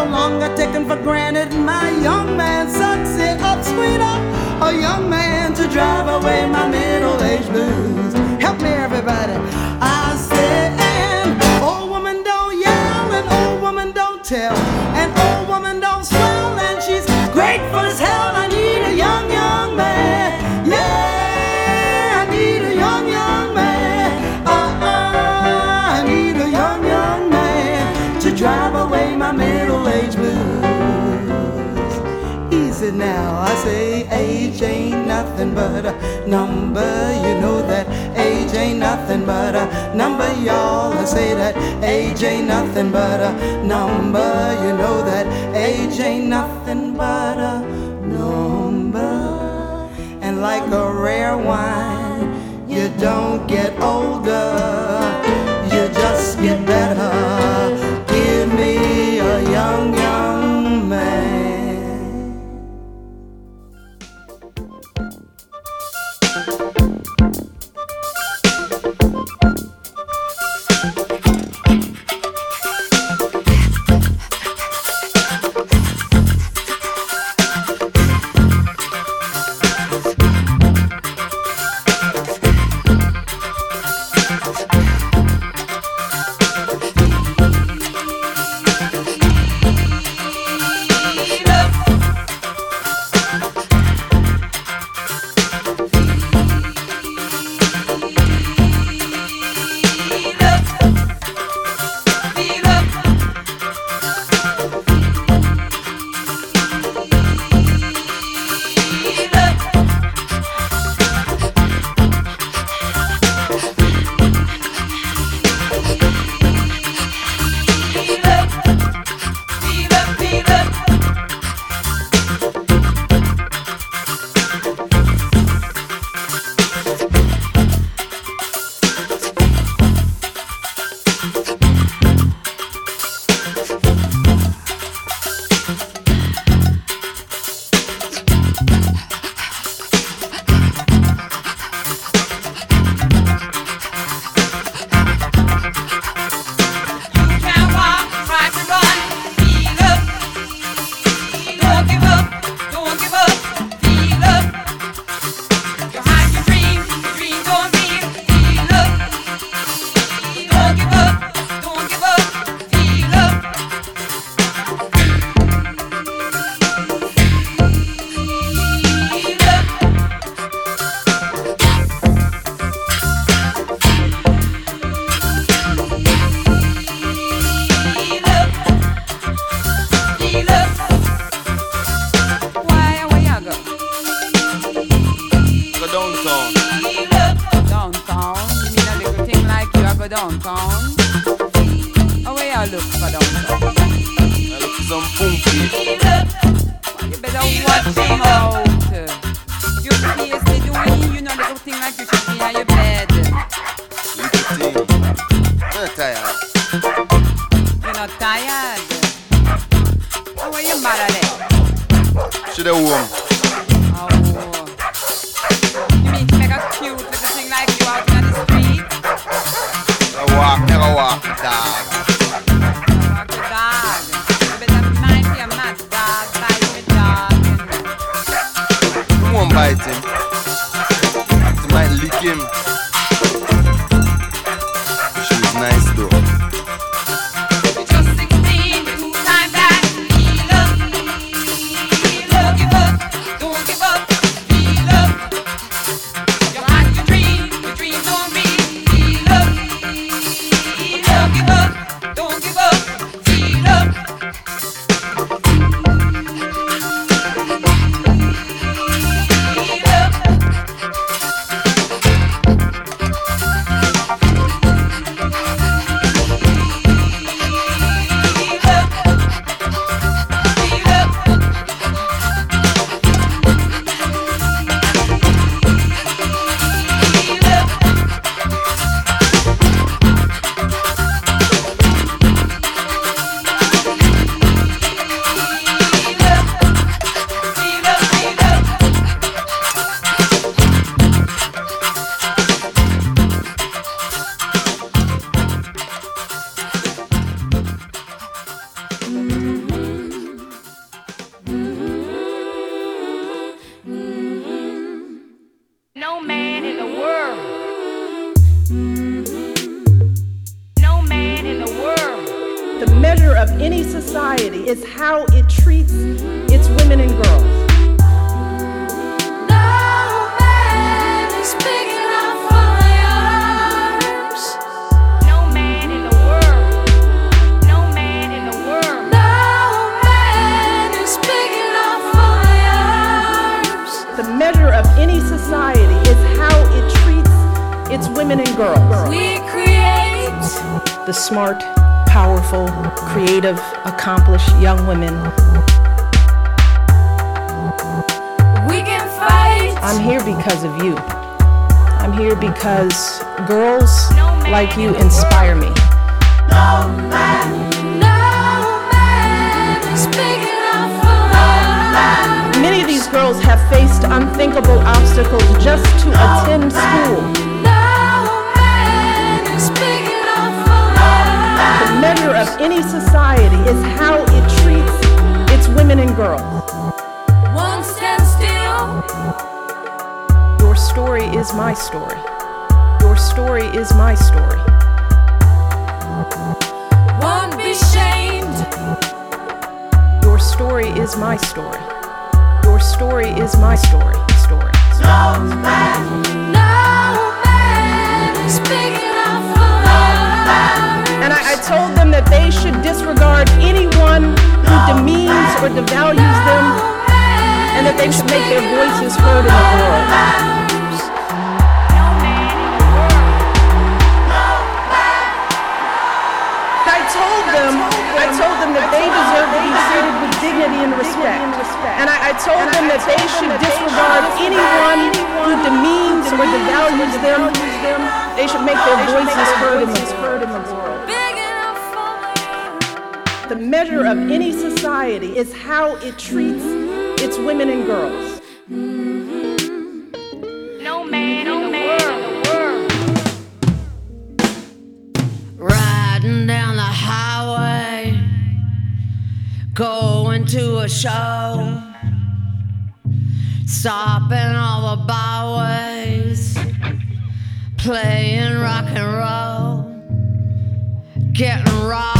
No longer taken for granted. My young man sucks it up, sweeter. A young man to drive away my middle age blues. Help me, everybody. I said, and old woman don't yell, and old woman don't tell, and say age ain't nothing but a number. You know that age ain't nothing but a number, y'all. I say that age ain't nothing but a number. You know that age ain't nothing but a number. And like a rare wine, you don't get older, you just get better. Give me a young, young Harvard devalues them and that they should make their voices heard in the world. I told them that they deserve to be treated with dignity and respect. And I, I told them that they should disregard anyone who demeans or devalues them. They should make their voices heard in the world the measure of any society is how it treats its women and girls. No man, no man, the world. Riding down the highway, going to a show, stopping all the byways, playing rock and roll, getting robbed.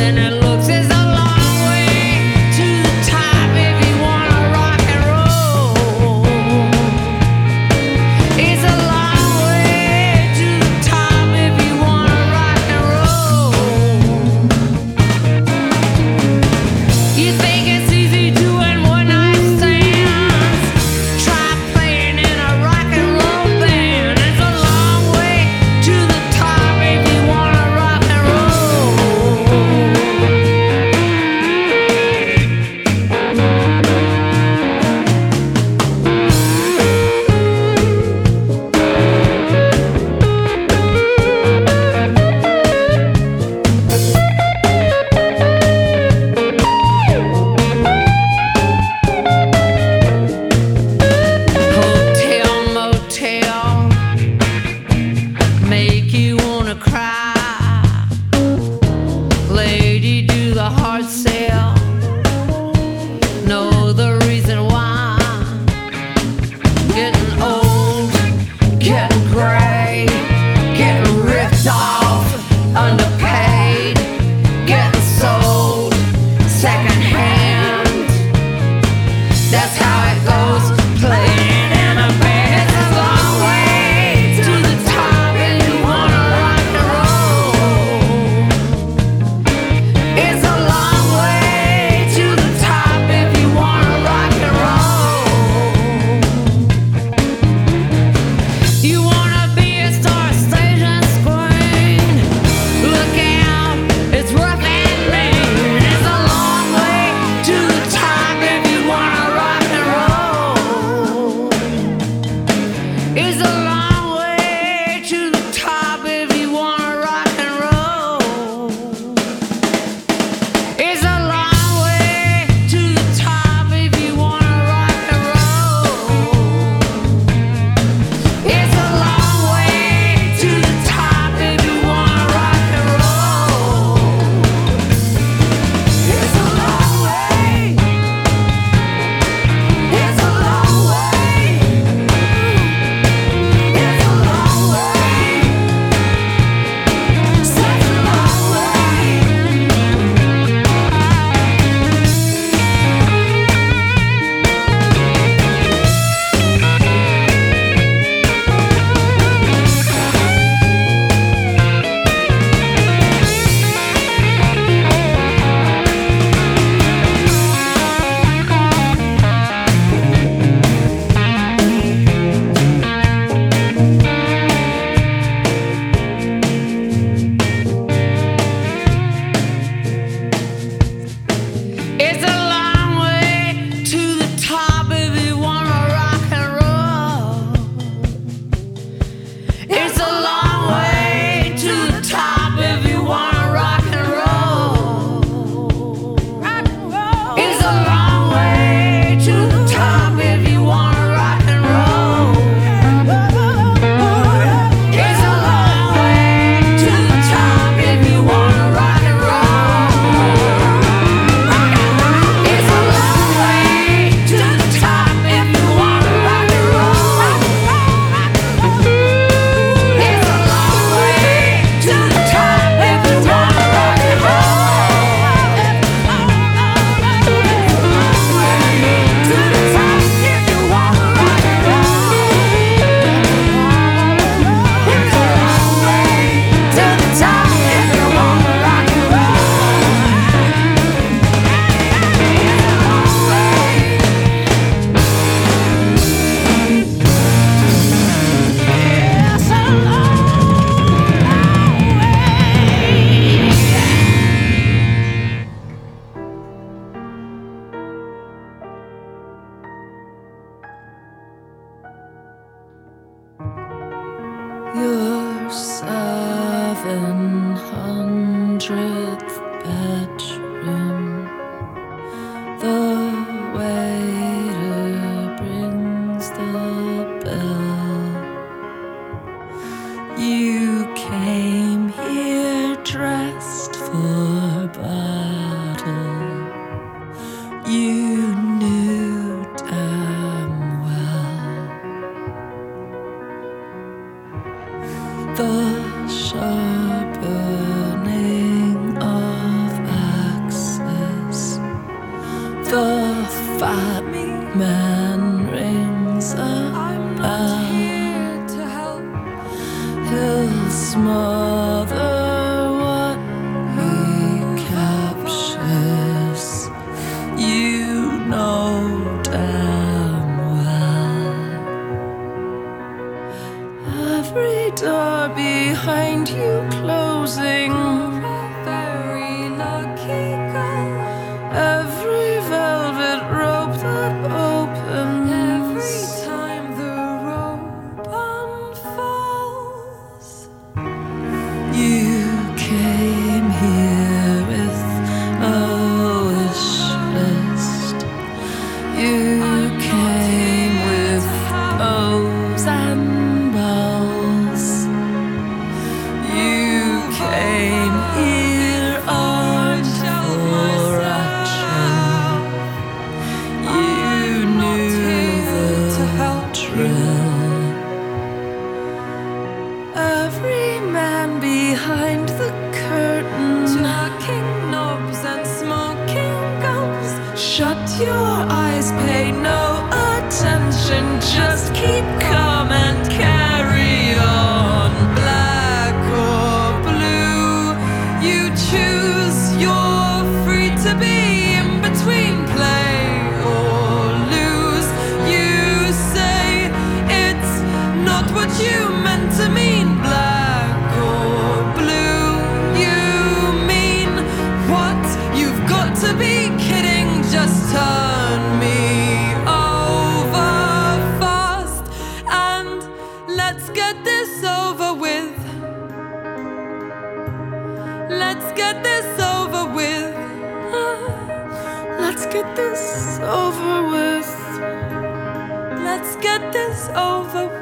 over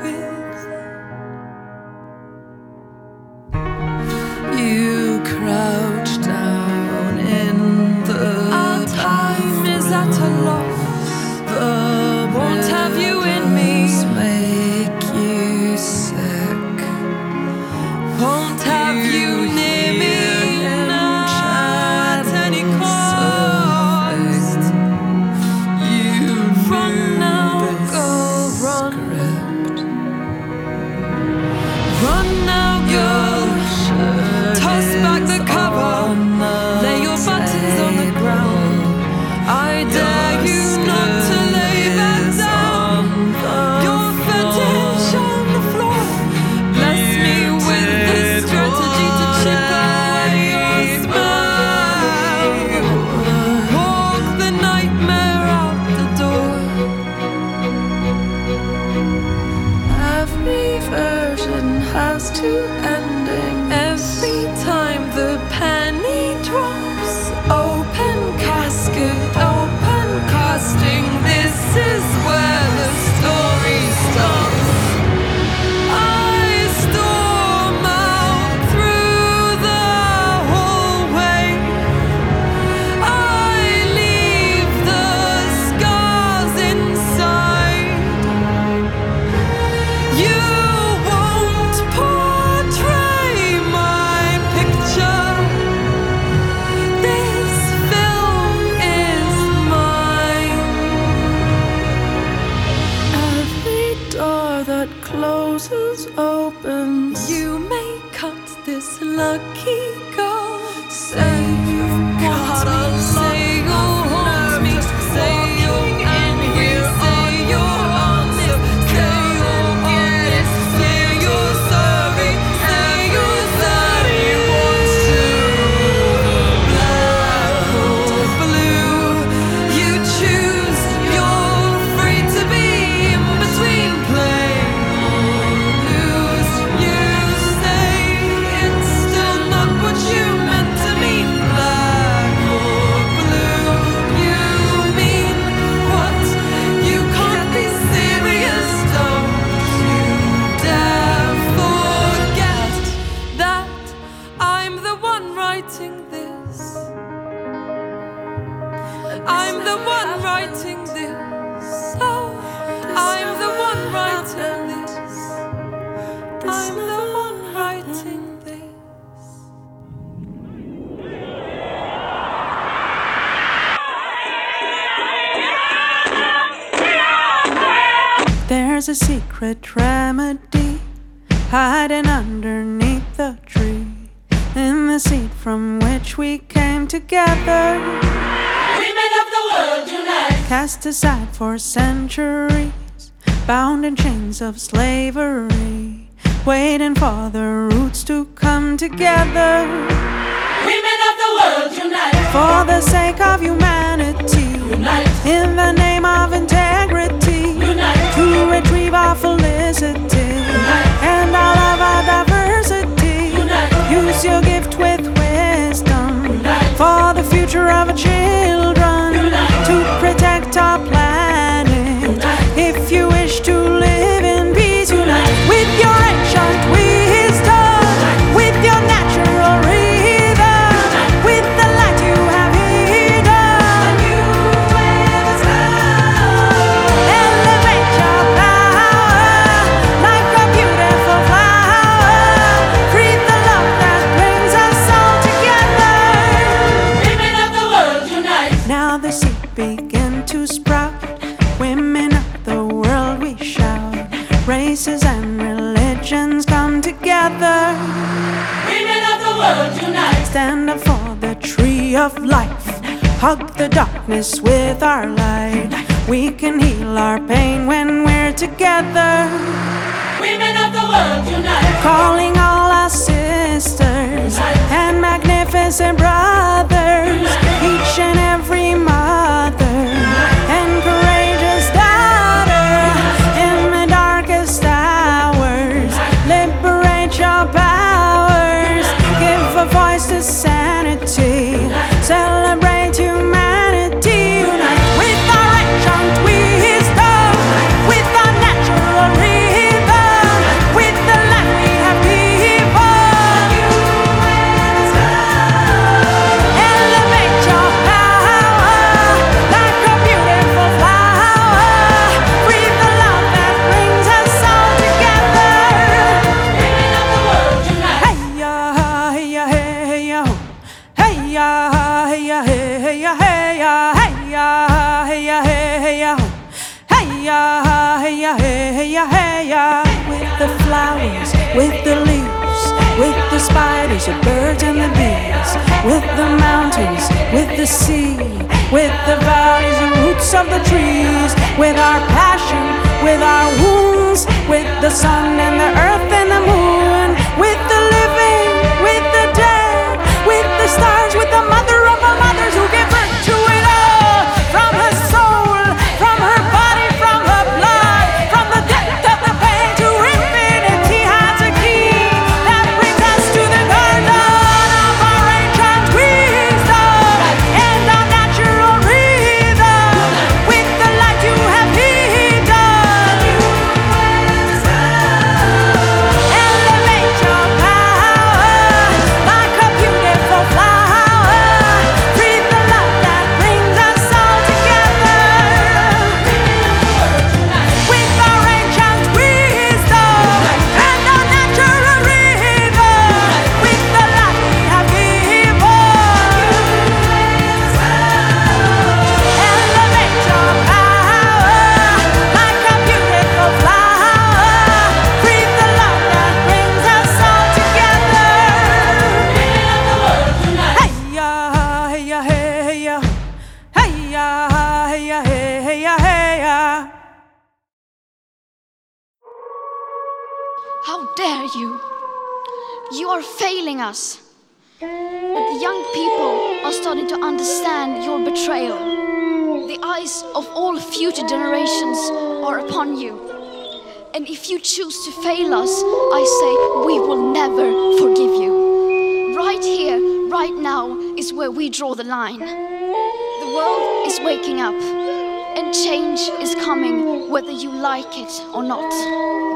centuries, bound in chains of slavery, waiting for the roots to come together. Women of the world, unite! For the sake of humanity, unite! In the name of integrity, unite! To retrieve our felicity unite. and all of our diversity, unite! Use your gift with wisdom unite. for the future of a change. hug the darkness with our light. We can heal our pain when we're together. Women of the world unite. Calling all our sisters unite. and magnificent brothers, unite. each and every mother. with our passion, with our wounds, with the sun and the earth. us. But the young people are starting to understand your betrayal. The eyes of all future generations are upon you. And if you choose to fail us, I say we will never forgive you. Right here, right now, is where we draw the line. The world is waking up, and change is coming whether you like it or not.